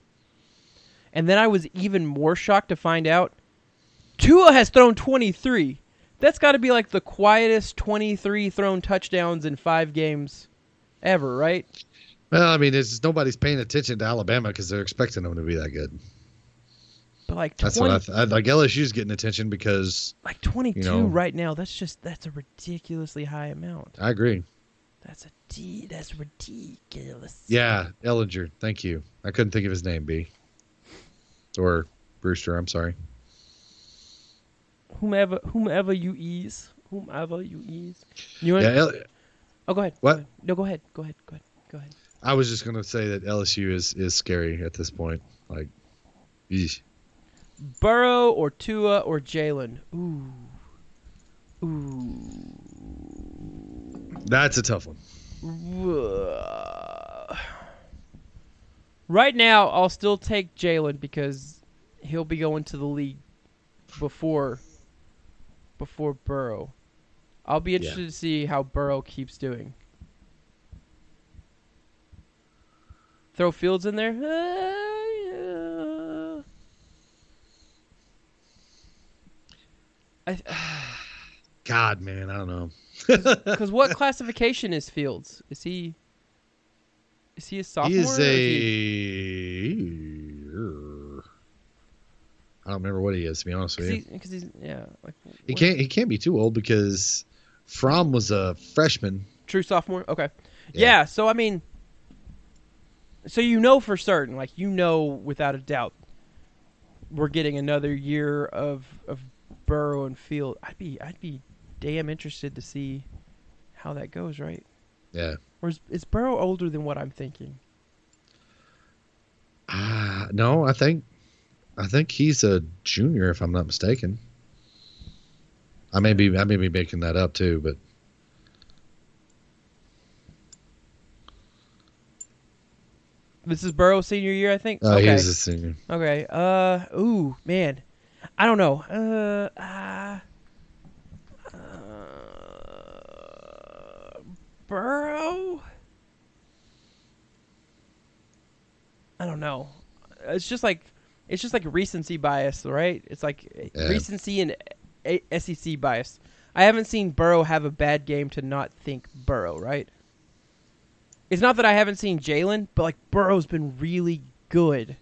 [SPEAKER 1] and then I was even more shocked to find out Tua has thrown 23. That's got to be like the quietest 23 thrown touchdowns in five games ever, right?
[SPEAKER 2] Well, I mean, it's nobody's paying attention to Alabama because they're expecting them to be that good.
[SPEAKER 1] But like
[SPEAKER 2] That's
[SPEAKER 1] 20,
[SPEAKER 2] what I, th- I like. LSU's getting attention because
[SPEAKER 1] like 22
[SPEAKER 2] you know-
[SPEAKER 1] right now. That's just that's a ridiculously high amount.
[SPEAKER 2] I agree.
[SPEAKER 1] That's a D. That's ridiculous.
[SPEAKER 2] Yeah, Ehlinger. Thank you. I couldn't think of his name. B. Or Brewster. I'm sorry.
[SPEAKER 1] whomever whomever you ease, whomever you ease. You want?
[SPEAKER 2] Yeah, L-
[SPEAKER 1] oh, go ahead.
[SPEAKER 2] What?
[SPEAKER 1] Go ahead. No, go ahead. Go ahead. Go ahead. Go ahead.
[SPEAKER 2] I was just gonna say that LSU is is scary at this point. Like, eesh.
[SPEAKER 1] Burrow or Tua or Jalen. Ooh. Ooh.
[SPEAKER 2] that's a tough one.
[SPEAKER 1] Right now, I'll still take Jalen because he'll be going to the league before before Burrow. I'll be interested to see how Burrow keeps doing. Throw Fields in there. Uh, yeah. I,
[SPEAKER 2] God, man, I don't know.
[SPEAKER 1] Because what classification is Fields? Is he? Is he a sophomore?
[SPEAKER 2] he is a.
[SPEAKER 1] he-
[SPEAKER 2] I don't remember what he is. To be honest with you,
[SPEAKER 1] he, cause he's yeah, like
[SPEAKER 2] he can't. He can't be too old because Fromm was a freshman.
[SPEAKER 1] true sophomore. Okay,
[SPEAKER 2] Yeah.
[SPEAKER 1] yeah. so I mean, So you know for certain, like you know without a doubt, we're getting another year of of Burrow and Field. I'd be I'd be damn interested to see how that goes, right?
[SPEAKER 2] Yeah.
[SPEAKER 1] Or is, is Burrow older than what I'm thinking?
[SPEAKER 2] Uh, no, I think I think he's a junior if I'm not mistaken. I may be I may be making that up too, but
[SPEAKER 1] This is Burrow's senior year, I think.
[SPEAKER 2] uh,
[SPEAKER 1] okay.
[SPEAKER 2] he's a senior.
[SPEAKER 1] Okay. Uh. Ooh, man. I don't know. Uh. Uh. uh Burrow. I don't know. It's just like it's just like recency bias, right? It's like
[SPEAKER 2] Yeah.
[SPEAKER 1] recency and a- SEC bias. I haven't seen Burrow have a bad game to not think Burrow, right? It's not that I haven't seen Jalen, but like Burrow's been really good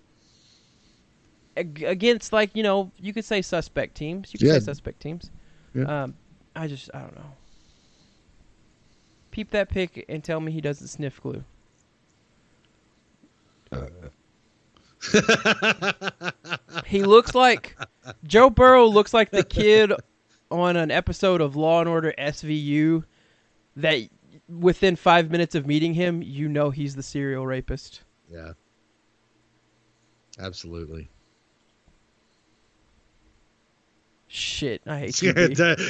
[SPEAKER 1] against like you know you could say suspect teams. You could
[SPEAKER 2] Yeah.
[SPEAKER 1] say suspect teams.
[SPEAKER 2] Yeah.
[SPEAKER 1] Um, I just I don't know. Peep that pick and tell me he doesn't sniff glue. He looks like Joe Burrow looks like the kid on an episode of Law and Order SVU that within five minutes of meeting him, you know he's the serial rapist.
[SPEAKER 2] yeah. Absolutely.
[SPEAKER 1] Shit, I hate you.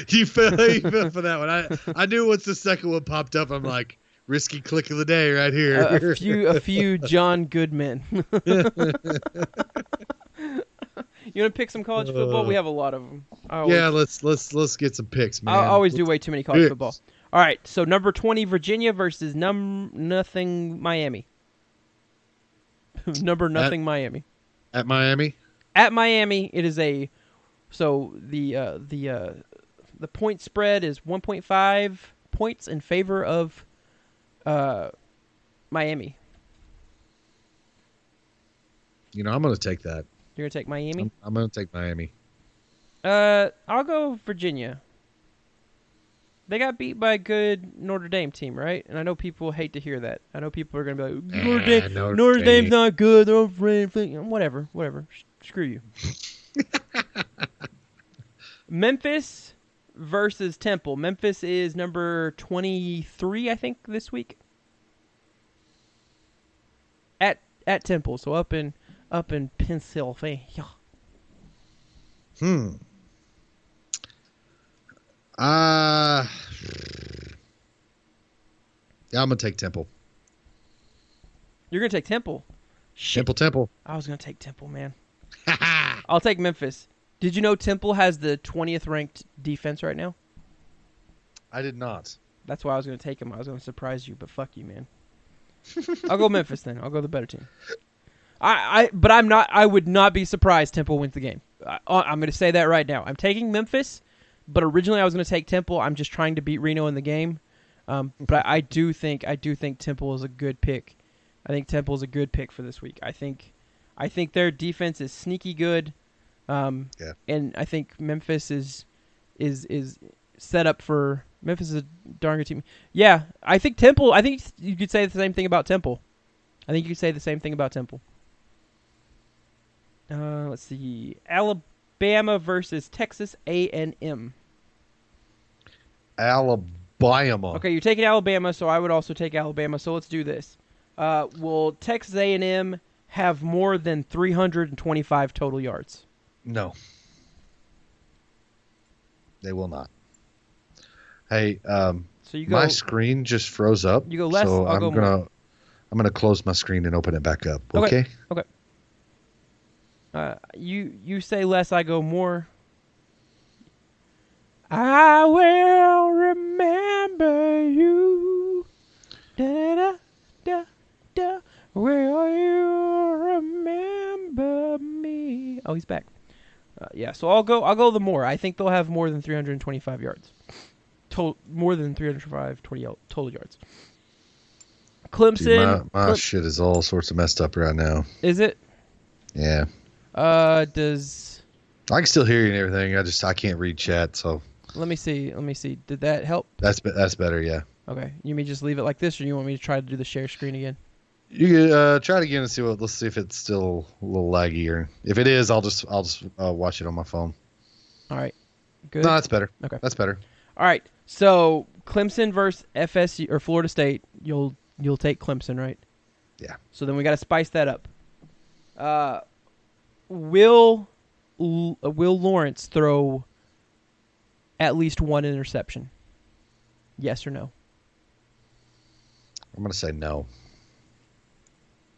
[SPEAKER 2] You fell, you fell for that one. I, I knew once the second one popped up, I'm like, risky click of the day right here.
[SPEAKER 1] a, a few, a few John Goodman. you want to pick some college uh. football? We have a lot of them. Always,
[SPEAKER 2] yeah, let's let's let's get some picks, man.
[SPEAKER 1] I always do way too many college
[SPEAKER 2] Picks.
[SPEAKER 1] football. All right, so number twenty Virginia versus num nothing Miami. number nothing Miami.
[SPEAKER 2] At Miami.
[SPEAKER 1] At Miami, it is a so the uh, the uh, the point spread is 1.5 points in favor of uh, Miami.
[SPEAKER 2] You know, I'm gonna take that.
[SPEAKER 1] You're gonna take Miami.
[SPEAKER 2] I'm, I'm gonna take Miami.
[SPEAKER 1] Uh, I'll go Virginia. They got beat by a good Notre Dame team, right? And I know people hate to hear that. I know people are gonna be like, Notre, Dame,
[SPEAKER 2] Notre
[SPEAKER 1] Notre
[SPEAKER 2] Dame.
[SPEAKER 1] Dame's not good. They're afraid. Whatever, whatever. Sh- Screw you. Memphis versus Temple. Memphis is number twenty-three, I think, this week. At at Temple, so up in up in Pennsylvania.
[SPEAKER 2] Hmm. Uh yeah, I'm gonna take Temple.
[SPEAKER 1] You're gonna take Temple. Shit.
[SPEAKER 2] Temple, Temple.
[SPEAKER 1] I was gonna take Temple, man. I'll take Memphis. Did you know Temple has the twentieth ranked defense right now?
[SPEAKER 2] I did not.
[SPEAKER 1] That's why I was gonna take him. I was gonna surprise you, but fuck you, man. I'll go Memphis then. I'll go the better team. I, I, but I'm not. I would not be surprised Temple wins the game. I, I'm gonna say that right now. I'm taking Memphis, but originally I was gonna take Temple. I'm just trying to beat Reno in the game. Um, but I, I do think I do think Temple is a good pick. I think Temple is a good pick for this week. I think, I think their defense is sneaky good. Um,
[SPEAKER 2] Yeah.
[SPEAKER 1] And I think Memphis is, is is set up for Memphis is a darn good team. Yeah, I think Temple. I think you could say the same thing about Temple. I think you could say the same thing about Temple. Uh, let's see, Alabama versus Texas A and M.
[SPEAKER 2] Alabama.
[SPEAKER 1] Okay, you're taking Alabama, so I would also take Alabama. So let's do this. Uh, will Texas A and M have more than 325 total yards?
[SPEAKER 2] No. They will not. Hey, um,
[SPEAKER 1] So you go.
[SPEAKER 2] my screen just froze up.
[SPEAKER 1] You go less,
[SPEAKER 2] So
[SPEAKER 1] I'll
[SPEAKER 2] am
[SPEAKER 1] go
[SPEAKER 2] gonna
[SPEAKER 1] more.
[SPEAKER 2] I'm gonna close my screen and open it back up.
[SPEAKER 1] Okay.
[SPEAKER 2] Okay.
[SPEAKER 1] Uh, you you say less, I go more. I will remember you. Da da da da. Will you remember me? Oh, he's back. Uh, yeah, so I'll go. I'll go the more. I think they'll have more than 325 yards. Total, more than 325 20 y- total yards. Clemson.
[SPEAKER 2] Dude, my my
[SPEAKER 1] Clem-
[SPEAKER 2] shit is all sorts of messed up right now.
[SPEAKER 1] is it?
[SPEAKER 2] Yeah.
[SPEAKER 1] Uh, does
[SPEAKER 2] I can still hear you and everything. I just I can't read chat, so
[SPEAKER 1] let me see. Let me see. Did that help?
[SPEAKER 2] that's that's better. Yeah.
[SPEAKER 1] Okay. You mean just leave it like this, or you want me to try to do the share screen again?
[SPEAKER 2] You uh, try it again and see what. Let's see if it's still a little laggy, or if it is, I'll just I'll just uh, watch it on my phone.
[SPEAKER 1] All right. Good.
[SPEAKER 2] No, that's better.
[SPEAKER 1] Okay.
[SPEAKER 2] that's better.
[SPEAKER 1] All right. So Clemson versus FSU or Florida State. You'll you'll take Clemson, right?
[SPEAKER 2] Yeah.
[SPEAKER 1] So then we got to spice that up. Uh, will uh, Will Lawrence throw at least one interception? Yes or no?
[SPEAKER 2] I'm gonna say no.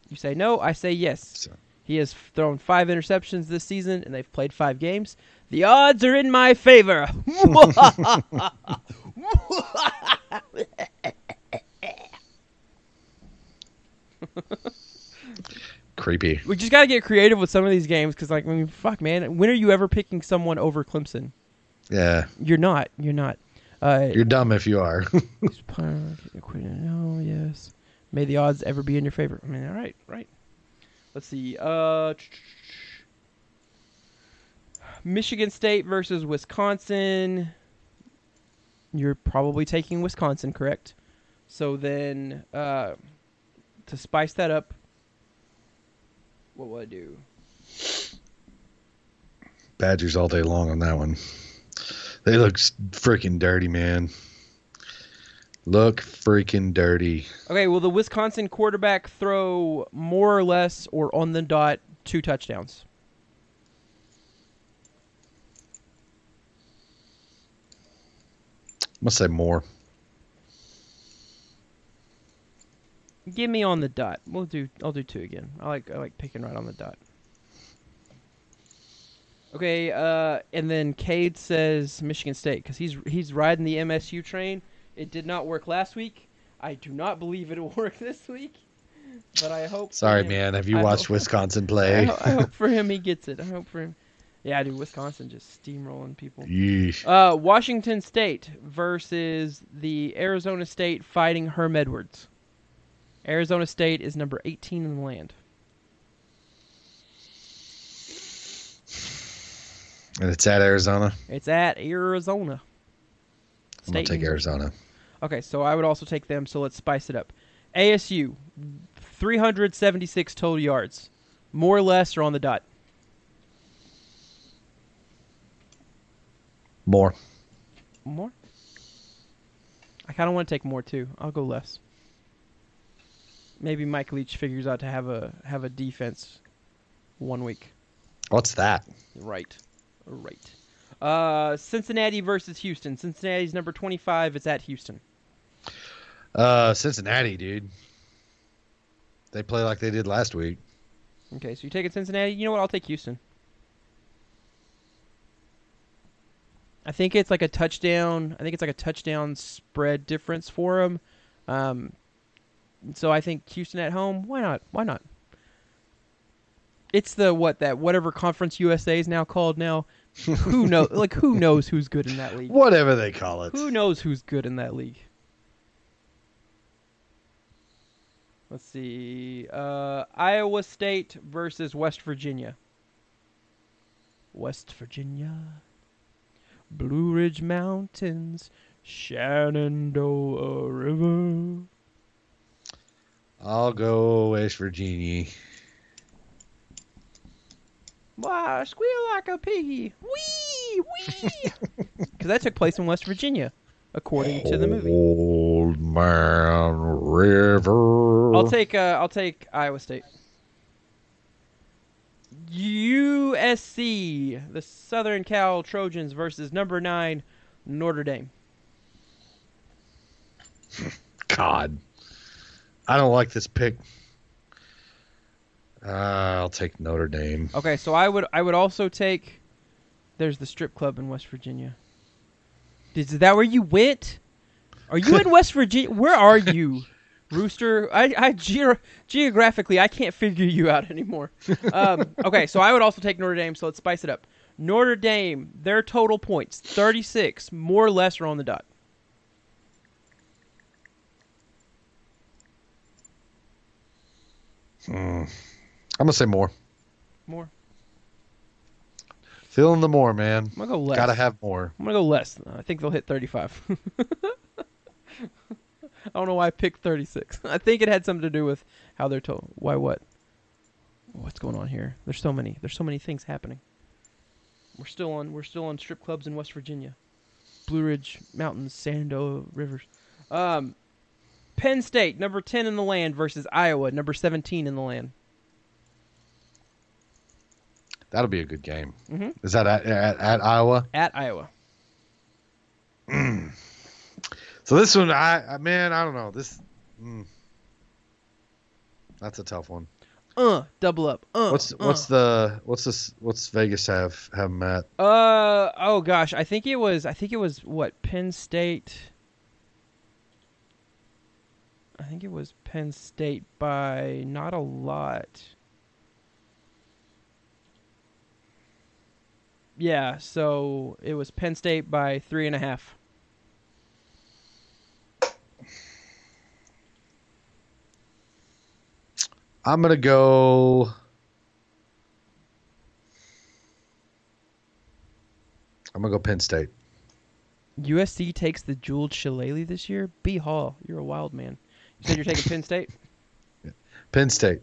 [SPEAKER 1] You say no. I say yes.
[SPEAKER 2] So,
[SPEAKER 1] He has thrown five interceptions this season, and they've played five games. The odds are in my favor.
[SPEAKER 2] creepy.
[SPEAKER 1] we just got to get creative with some of these games because, like, I mean, fuck, man. When are you ever picking someone over Clemson?
[SPEAKER 2] Yeah,
[SPEAKER 1] You're not. You're not. Uh,
[SPEAKER 2] you're dumb if you are.
[SPEAKER 1] no, yes. May the odds ever be in your favor. I mean, all right, right. Let's see. Uh, Michigan State versus Wisconsin. You're probably taking Wisconsin, correct? So then, uh, to spice that up, what will I do?
[SPEAKER 2] Badgers all day long on that one. They look freaking dirty, man. Look freaking dirty.
[SPEAKER 1] Okay, will the Wisconsin quarterback throw more or less or on the dot two touchdowns?
[SPEAKER 2] I'm gonna say more.
[SPEAKER 1] Give me on the dot. We'll do. I'll do two again. I like. I like picking right on the dot. Okay. Uh, and then Cade says Michigan State because he's he's riding the MSU train. It did not work last week. I do not believe it'll work this week. But I hope.
[SPEAKER 2] Sorry,
[SPEAKER 1] him-
[SPEAKER 2] man. Have you
[SPEAKER 1] I
[SPEAKER 2] watched
[SPEAKER 1] hope-
[SPEAKER 2] Wisconsin
[SPEAKER 1] I,
[SPEAKER 2] play?
[SPEAKER 1] ho- I hope for him he gets it. I hope for him. Yeah, dude. Wisconsin just steamrolling people.
[SPEAKER 2] Yeesh.
[SPEAKER 1] Uh, Washington State versus the Arizona State fighting Herm Edwards. Arizona State is number 18 in the land.
[SPEAKER 2] And it's at Arizona.
[SPEAKER 1] It's at Arizona.
[SPEAKER 2] I'm gonna take Arizona.
[SPEAKER 1] Okay, so I would also take them. So let's spice it up. ASU, 376 total yards, more or less, or on the dot.
[SPEAKER 2] More.
[SPEAKER 1] More. I kind of want to take more too. I'll go less. Maybe Mike Leach figures out to have a have a defense one week.
[SPEAKER 2] What's that?
[SPEAKER 1] Right. Right. Uh, Cincinnati versus Houston. Cincinnati's number 25. It's at Houston.
[SPEAKER 2] Uh, Cincinnati, dude. They play like they did last week.
[SPEAKER 1] Okay, so you taking Cincinnati? You know what? I'll take Houston. I think it's like a touchdown. I think it's like a touchdown spread difference for them. Um, so I think Houston at home. Why not? Why not? It's the what that whatever conference USA is now called now. who knows? Like who knows who's good in that league?
[SPEAKER 2] Whatever they call it.
[SPEAKER 1] Who knows who's good in that league? Let's see. Uh, Iowa State versus West Virginia. West Virginia. Blue Ridge Mountains. Shenandoah River.
[SPEAKER 2] I'll go West Virginia.
[SPEAKER 1] Wow, squeal like a piggy. Wee, wee. Because that took place in West Virginia, according to the movie.
[SPEAKER 2] Old Man River.
[SPEAKER 1] I'll take uh, I'll take Iowa State. USC, the Southern Cal Trojans versus number nine Notre Dame.
[SPEAKER 2] God. I don't like this pick. Uh, I'll take Notre Dame.
[SPEAKER 1] Okay, so I would I would also take. There's the strip club in West Virginia. Is that where you went? Are you in West Virginia? Where are you, Rooster? I, I ge- geographically I can't figure you out anymore. Um, okay, so I would also take Notre Dame. So let's spice it up. Notre Dame, their total points, 36, more or less, are on the dot.
[SPEAKER 2] Hmm. I'm gonna say more.
[SPEAKER 1] More.
[SPEAKER 2] Feeling the more, man.
[SPEAKER 1] I'm gonna go less.
[SPEAKER 2] Gotta have more.
[SPEAKER 1] I'm gonna go less. I think they'll hit 35. I don't know why I picked 36. I think it had something to do with how they're told. Why what? What's going on here? There's so many. There's so many things happening. We're still on. We're still on strip clubs in West Virginia, Blue Ridge Mountains, Shenandoah rivers. Um, Penn State, number 10 in the land, versus Iowa, number 17 in the land.
[SPEAKER 2] That'll be a good game.
[SPEAKER 1] Mhm.
[SPEAKER 2] Is that at, at, at Iowa?
[SPEAKER 1] At Iowa.
[SPEAKER 2] So this one, I, I man, I don't know. This, mm, that's a tough one.
[SPEAKER 1] Uh, double up. Uh,
[SPEAKER 2] What's
[SPEAKER 1] uh.
[SPEAKER 2] what's the what's this what's Vegas have have them at?
[SPEAKER 1] Uh oh gosh, I think it was I think it was what Penn State. I think it was Penn State by not a lot. Yeah, so it was Penn State by three and a half.
[SPEAKER 2] I'm gonna go. I'm gonna go Penn State.
[SPEAKER 1] USC takes the Jeweled Shillelagh this year. B Hall, you're a wild man. You said you're taking Penn State.
[SPEAKER 2] Penn State.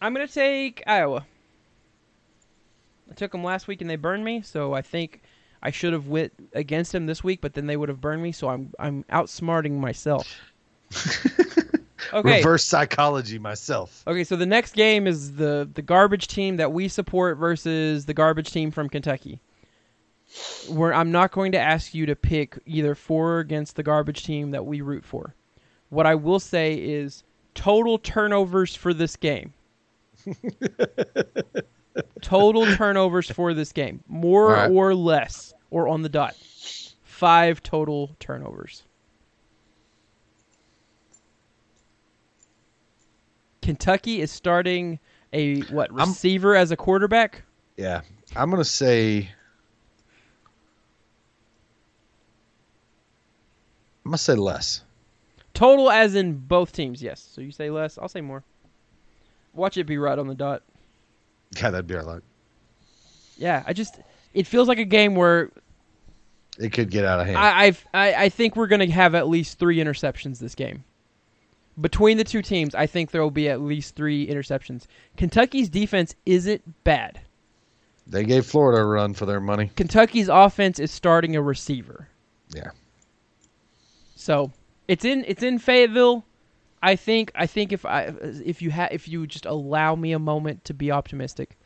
[SPEAKER 1] I'm gonna take Iowa. I took them last week and they burned me, so I think I should have went against them this week, but then they would have burned me. So I'm I'm outsmarting myself. Okay.
[SPEAKER 2] Reverse psychology myself.
[SPEAKER 1] Okay, so the next game is the the garbage team that we support versus the garbage team from Kentucky. Where I'm not going to ask you to pick either for or against the garbage team that we root for. What I will say is total turnovers for this game. total turnovers for this game, more
[SPEAKER 2] right.
[SPEAKER 1] or less, or on the dot. Five total turnovers. Kentucky is starting a what
[SPEAKER 2] I'm-
[SPEAKER 1] receiver as a quarterback.
[SPEAKER 2] Yeah, I'm gonna say. I'm gonna say less.
[SPEAKER 1] Total as in both teams, yes. So you say less, I'll say more. Watch it be right on the dot.
[SPEAKER 2] Yeah, that'd be our luck.
[SPEAKER 1] Yeah, I just it feels like a game where
[SPEAKER 2] It could get out of hand.
[SPEAKER 1] I I've, I I think we're gonna have at least three interceptions this game. Between the two teams, I think there will be at least three interceptions. Kentucky's defense isn't bad.
[SPEAKER 2] they gave Florida a run for their money.
[SPEAKER 1] Kentucky's offense is starting a receiver.
[SPEAKER 2] Yeah.
[SPEAKER 1] So it's in it's in Fayetteville. I think I think if I if you ha- if you just allow me a moment to be optimistic,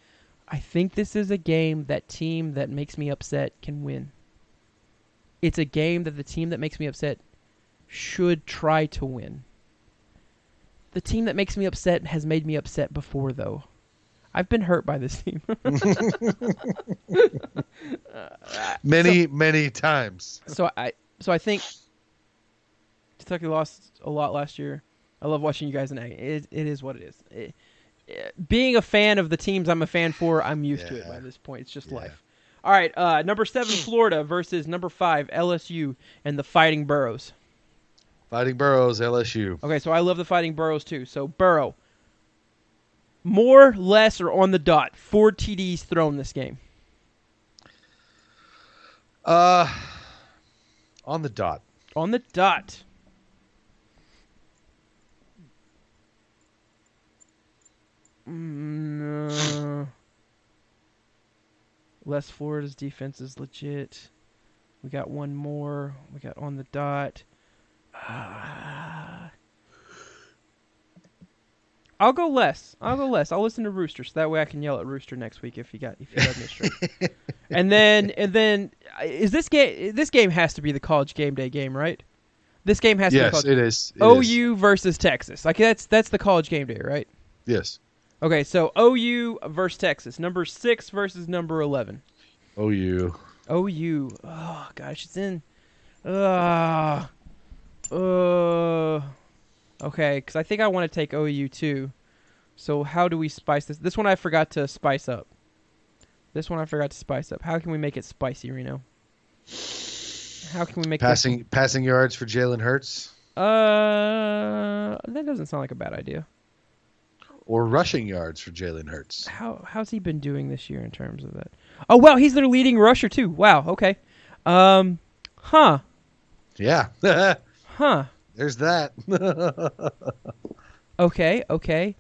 [SPEAKER 1] I think this is a game that team that makes me upset can win. It's a game that the team that makes me upset should try to win. The team that makes me upset has made me upset before though. I've been hurt by this team.
[SPEAKER 2] Many, many times.
[SPEAKER 1] so I so I think Kentucky lost a lot last year. I love watching you guys in it. It, it is what it is. It- it- being a fan of the teams I'm a fan for, I'm used to it by this point. It's just
[SPEAKER 2] Yeah.
[SPEAKER 1] life. All right, uh, number seven Florida versus number five LSU and the Fighting Burrows.
[SPEAKER 2] Fighting Burrows, LSU.
[SPEAKER 1] Okay, so I love the Fighting Burrows too. So Burrow, more, less, or on the dot. Four TDs thrown this game.
[SPEAKER 2] Uh, on the dot.
[SPEAKER 1] On the dot. Mm, uh, Les Florida's defense is legit. We got one more. We got on the dot. Ah. I'll go less. I'll go less. I'll listen to Rooster, so that way I can yell at Rooster next week if he got if he does me straight. and then and then uh, is this game? This game has to be the college game day game, right? This game has to be
[SPEAKER 2] Yes,
[SPEAKER 1] college.
[SPEAKER 2] it is. It is.
[SPEAKER 1] OU versus Texas. Like that's that's the college game day, right?
[SPEAKER 2] Yes.
[SPEAKER 1] Okay, so OU versus Texas. Number six versus number eleven.
[SPEAKER 2] OU.
[SPEAKER 1] OU. Oh gosh, it's in. Uh, uh, okay, because I think I want to take OU too. So how do we spice this? This one I forgot to spice up. This one I forgot to spice up. How can we make it spicy, Reno? How can we make this-
[SPEAKER 2] Passing passing yards for Jalen Hurts
[SPEAKER 1] Uh, that doesn't sound like a bad idea.
[SPEAKER 2] Or rushing yards for Jalen Hurts.
[SPEAKER 1] How how's he been doing this year in terms of that? Oh wow, he's their leading rusher too. Wow. Okay. Um, huh,
[SPEAKER 2] Yeah.
[SPEAKER 1] huh.
[SPEAKER 2] There's that.
[SPEAKER 1] Okay, okay.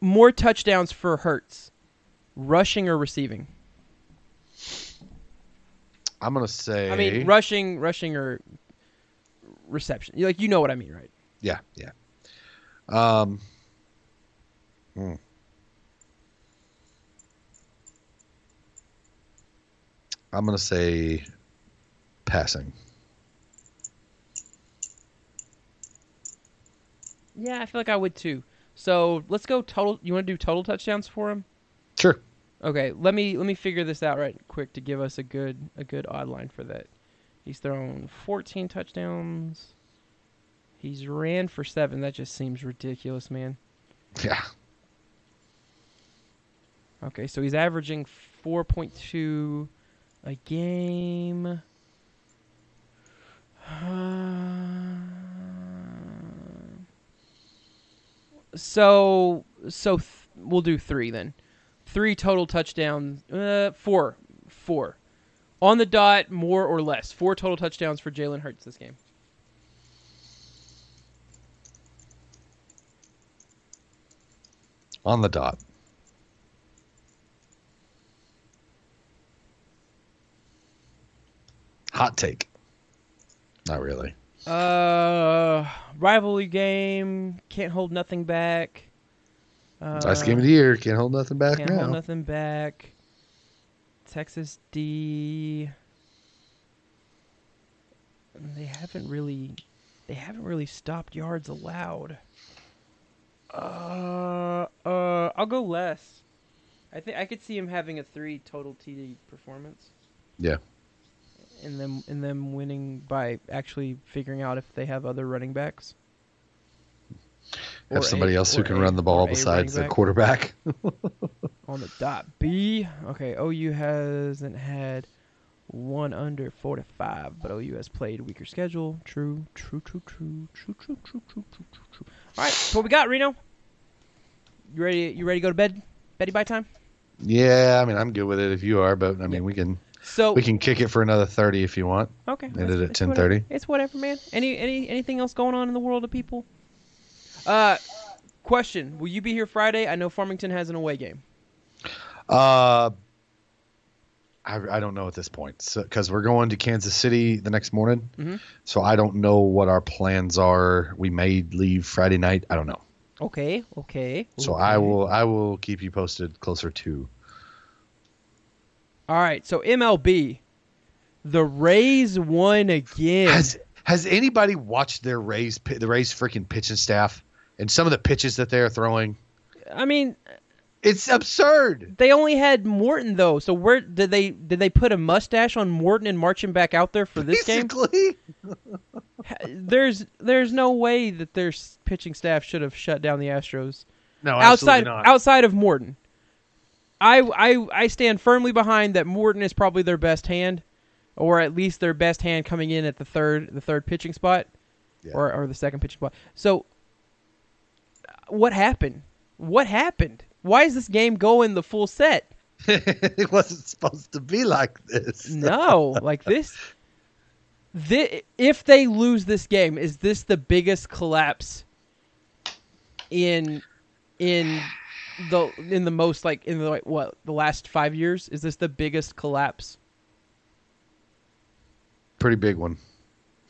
[SPEAKER 1] More touchdowns for Hurts, rushing or receiving?
[SPEAKER 2] I'm gonna say.
[SPEAKER 1] I mean, rushing, rushing or reception. Like you know what I mean, right?
[SPEAKER 2] Yeah, yeah. Um. Hmm. I'm gonna say passing.
[SPEAKER 1] Yeah, I feel like I would too. So let's go total. You want to do total touchdowns for him?
[SPEAKER 2] Sure.
[SPEAKER 1] Okay, let me let me figure this out right quick to give us a good a good odd line for that. He's thrown 14 touchdowns. He's ran for seven. That just seems ridiculous, man.
[SPEAKER 2] Yeah.
[SPEAKER 1] Okay, so he's averaging 4.2 a game. so so th- we'll do 3 then. 3 total touchdowns. Uh 4. 4. On the dot, more or less. 4 total touchdowns for Jalen Hurts this game.
[SPEAKER 2] On the dot. Hot take. Not really.
[SPEAKER 1] Uh rivalry game, can't hold nothing back. Uh,
[SPEAKER 2] Last game of the year. Can't hold nothing back
[SPEAKER 1] Can't
[SPEAKER 2] now.
[SPEAKER 1] hold nothing back. Texas D. They haven't really, they haven't really stopped yards allowed. Uh, uh, I'll go less. I think I could see him having a three total TD performance.
[SPEAKER 2] Yeah.
[SPEAKER 1] And them and them winning by actually figuring out if they have other running backs. Or
[SPEAKER 2] Have
[SPEAKER 1] a-
[SPEAKER 2] somebody else who can
[SPEAKER 1] a-
[SPEAKER 2] run the ball besides the quarterback.
[SPEAKER 1] on the dot B. Okay, OU hasn't had one under four to five, but OU has played a weaker schedule. True, true, true, true, true, true, true, true, true, true, true. All right, what we got, Reno? You ready? You ready to go to bed? Betty by time.
[SPEAKER 2] yeah, I mean, I'm good with it if you are, but I mean,
[SPEAKER 1] Yeah.
[SPEAKER 2] we can
[SPEAKER 1] So
[SPEAKER 2] we can kick it for another thirty if you want.
[SPEAKER 1] okay,
[SPEAKER 2] End it at
[SPEAKER 1] it's
[SPEAKER 2] 10:30.
[SPEAKER 1] It's whatever, man. Any any anything else going on in the world of people? Uh, question: Will you be here Friday? I know Farmington has an away game.
[SPEAKER 2] Uh, I, I don't know at this point because we're going to Kansas City the next morning.
[SPEAKER 1] Mhm.
[SPEAKER 2] So I don't know what our plans are. We may leave Friday night. I don't know.
[SPEAKER 1] Okay, okay.
[SPEAKER 2] So I will I will keep you posted closer to.
[SPEAKER 1] All right, so MLB, the Rays won again.
[SPEAKER 2] Has has anybody watched their Rays the Rays freaking pitching staff and some of the pitches that they're throwing?
[SPEAKER 1] I mean,
[SPEAKER 2] It's absurd.
[SPEAKER 1] they only had Morton though. So where did they did they put a mustache on Morton and march him back out there for this game?
[SPEAKER 2] Basically,
[SPEAKER 1] There's there's no way that their pitching staff should have shut down the Astros
[SPEAKER 2] no,
[SPEAKER 1] outside
[SPEAKER 2] absolutely not.
[SPEAKER 1] outside of Morton. I, I I stand firmly behind that Morton is probably their best hand, or at least their best hand coming in at the third the third pitching spot,
[SPEAKER 2] Yeah.
[SPEAKER 1] or or the second pitching spot. So, what happened? What happened? Why is this game going the full set?
[SPEAKER 2] it wasn't supposed to be like this.
[SPEAKER 1] No, like this. Thi- if they lose this game, is this the biggest collapse in in the in the most like in the like, what the last five years? Is this the biggest collapse?
[SPEAKER 2] Pretty big one.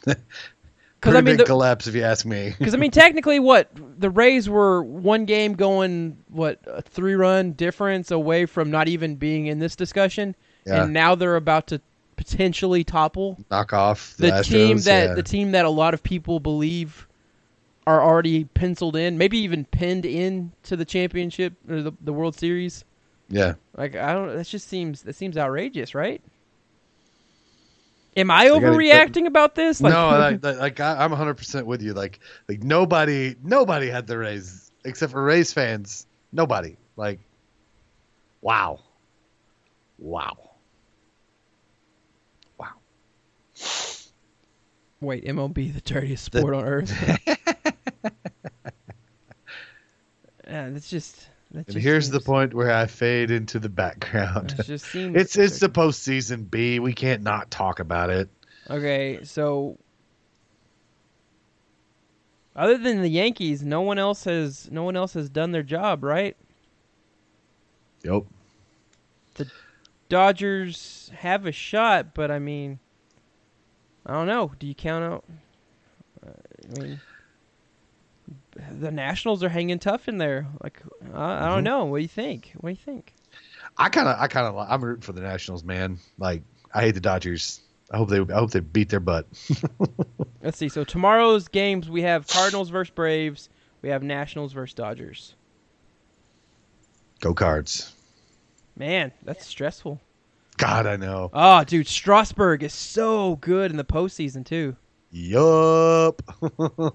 [SPEAKER 1] Because
[SPEAKER 2] Pretty
[SPEAKER 1] I mean,
[SPEAKER 2] big
[SPEAKER 1] the-
[SPEAKER 2] collapse if you ask me.
[SPEAKER 1] Because I mean, technically, what the Rays were one game going what a three run difference away from not even being in this discussion,
[SPEAKER 2] Yeah.
[SPEAKER 1] and now they're about to potentially topple
[SPEAKER 2] Knock off the,
[SPEAKER 1] the team that
[SPEAKER 2] yeah.
[SPEAKER 1] the team that a lot of people believe are already penciled in, maybe even pinned in to the championship or the, the World Series.
[SPEAKER 2] yeah.
[SPEAKER 1] Like I don't, that just seems that seems outrageous, right? Am I overreacting about this? Like,
[SPEAKER 2] no, like, like, I, I'm 100 percent with you. Like like nobody nobody had the Rays except for Rays fans. Nobody. Like wow, wow, wow.
[SPEAKER 1] wait, MLB, the dirtiest sport on earth. yeah, that's just. That
[SPEAKER 2] And here's the point where I fade into the background.
[SPEAKER 1] It just seems.
[SPEAKER 2] It's it's the postseason B. We can't not talk about it.
[SPEAKER 1] Okay, so Other than the Yankees, no one else has no one else has done their job, right?
[SPEAKER 2] Yep.
[SPEAKER 1] The Dodgers have a shot, but I mean, I don't know. Do you count out? Uh, I mean, the Nationals are hanging tough in there. Like, I, I don't
[SPEAKER 2] Mhm.
[SPEAKER 1] know. What do you think? What do you think?
[SPEAKER 2] I kind of, I kind of, I'm rooting for the Nationals, man. Like, I hate the Dodgers. I hope they, I hope they beat their butt.
[SPEAKER 1] Let's see. So tomorrow's games we have Cardinals versus Braves. We have Nationals versus Dodgers.
[SPEAKER 2] Go Cards.
[SPEAKER 1] Man, that's stressful.
[SPEAKER 2] God, I know.
[SPEAKER 1] Oh, dude, Strasburg is so good in the postseason too.
[SPEAKER 2] Yup.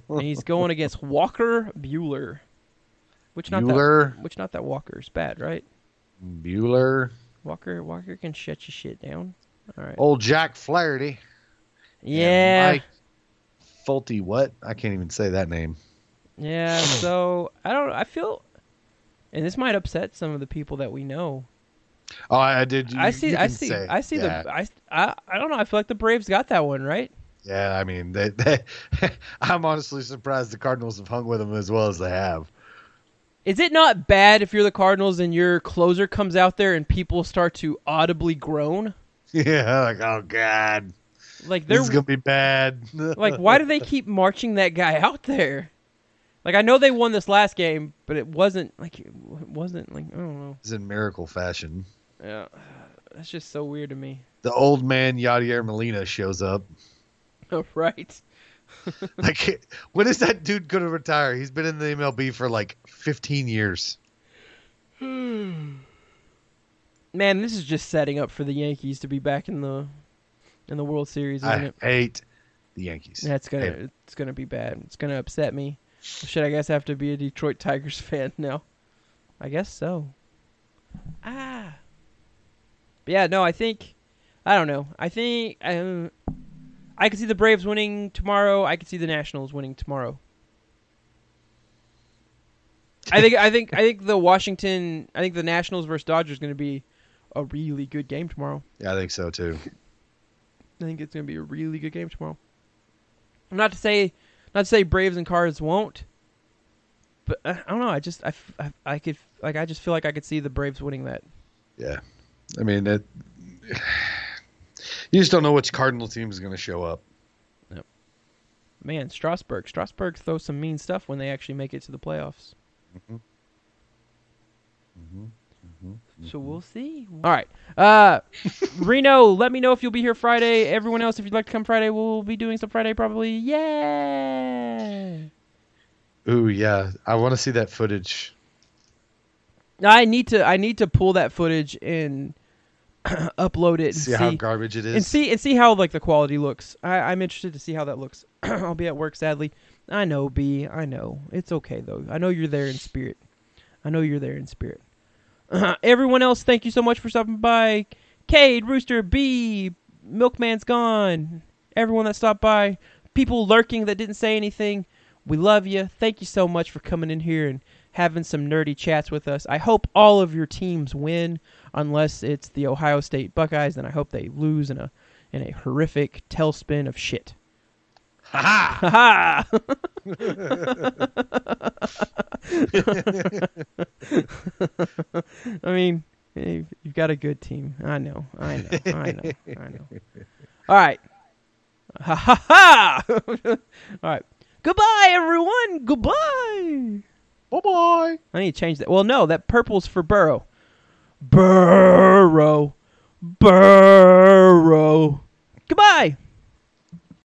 [SPEAKER 1] And he's going against Walker Buehler. Which not that
[SPEAKER 2] Bueller.
[SPEAKER 1] which not that Walker's bad, right?
[SPEAKER 2] Bueller.
[SPEAKER 1] Walker Walker can shut your shit down. All right.
[SPEAKER 2] Old Jack Flaherty.
[SPEAKER 1] yeah.
[SPEAKER 2] Mike Fulte, what? I can't even say that name.
[SPEAKER 1] Yeah, so I don't I feel and this might upset some of the people that we know.
[SPEAKER 2] Oh, I I did. You,
[SPEAKER 1] I see I see I see
[SPEAKER 2] yeah.
[SPEAKER 1] the I, I I don't know, I feel like the Braves got that one, right?
[SPEAKER 2] Yeah, I mean, they, they, I'm honestly surprised the Cardinals have hung with them as well as they have.
[SPEAKER 1] Is it not bad if you're the Cardinals and your closer comes out there and people start to audibly groan?
[SPEAKER 2] Yeah, like oh god,
[SPEAKER 1] Like
[SPEAKER 2] this
[SPEAKER 1] they're
[SPEAKER 2] is gonna be bad.
[SPEAKER 1] like why do they keep marching that guy out there? Like I know they won this last game, but it wasn't like it wasn't like I don't know.
[SPEAKER 2] It's in miracle fashion.
[SPEAKER 1] Yeah, that's just so weird to me.
[SPEAKER 2] The old man Yadier Molina shows up.
[SPEAKER 1] right?
[SPEAKER 2] Like, when is that dude gonna retire? He's been in the MLB for like 15 years.
[SPEAKER 1] Man, this is just setting up for the Yankees to be back in the in the World Series, isn't
[SPEAKER 2] I
[SPEAKER 1] it?
[SPEAKER 2] hate the Yankees.
[SPEAKER 1] That's gonna it's gonna be bad. It's gonna upset me. Should I guess have to be a Detroit Tigers fan now? I guess so. Ah. But yeah, no, I think I don't know. I think um, I could see the Braves winning tomorrow. I could see the Nationals winning tomorrow. I think I think I think the Washington I think the Nationals versus Dodgers is going to be a really good game tomorrow.
[SPEAKER 2] Yeah, I think so too.
[SPEAKER 1] I think it's going to be a really good game tomorrow. Not to say, not to say Braves and Cards won't, but uh, I don't know. I just I, I could like I just feel like I could see the Braves winning that.
[SPEAKER 2] Yeah, I mean, it, you just don't know which Cardinal team is gonna show up. Yep.
[SPEAKER 1] Man, Strasburg, Strasburg throws some mean stuff when they actually make it to the playoffs. Mm-hmm. Mm-hmm. Mm-hmm. So we'll see. All right, uh, Reno. Let me know if you'll be here Friday. Everyone else, if you'd like to come Friday, we'll be doing some Friday probably. Yeah.
[SPEAKER 2] Ooh, yeah, I want to see that footage.
[SPEAKER 1] I need to I need to pull that footage and upload it and
[SPEAKER 2] See,
[SPEAKER 1] see,
[SPEAKER 2] how garbage it is.
[SPEAKER 1] and see and see how like the quality looks. I, I'm interested to see how that looks. I'll be at work sadly. I know, B. I know. It's okay though. I know you're there in spirit. I know you're there in spirit. everyone else, thank you so much for stopping by. Cade, Rooster, B, Milkman's gone. Everyone that stopped by, people lurking that didn't say anything. We love you. Thank you so much for coming in here and having some nerdy chats with us. I hope all of your teams win, unless it's the Ohio State Buckeyes. Then I hope they lose in a in a horrific tailspin of shit.
[SPEAKER 2] Ha
[SPEAKER 1] Ha ha! I mean, you've you've got a good team. I know. I know. I know. I know. All right. Ha ha ha! All right. Goodbye, everyone. Goodbye.
[SPEAKER 2] Bye bye.
[SPEAKER 1] I need to change that. Well, no, that purple's for Burrow. Burrow. Burrow. Goodbye.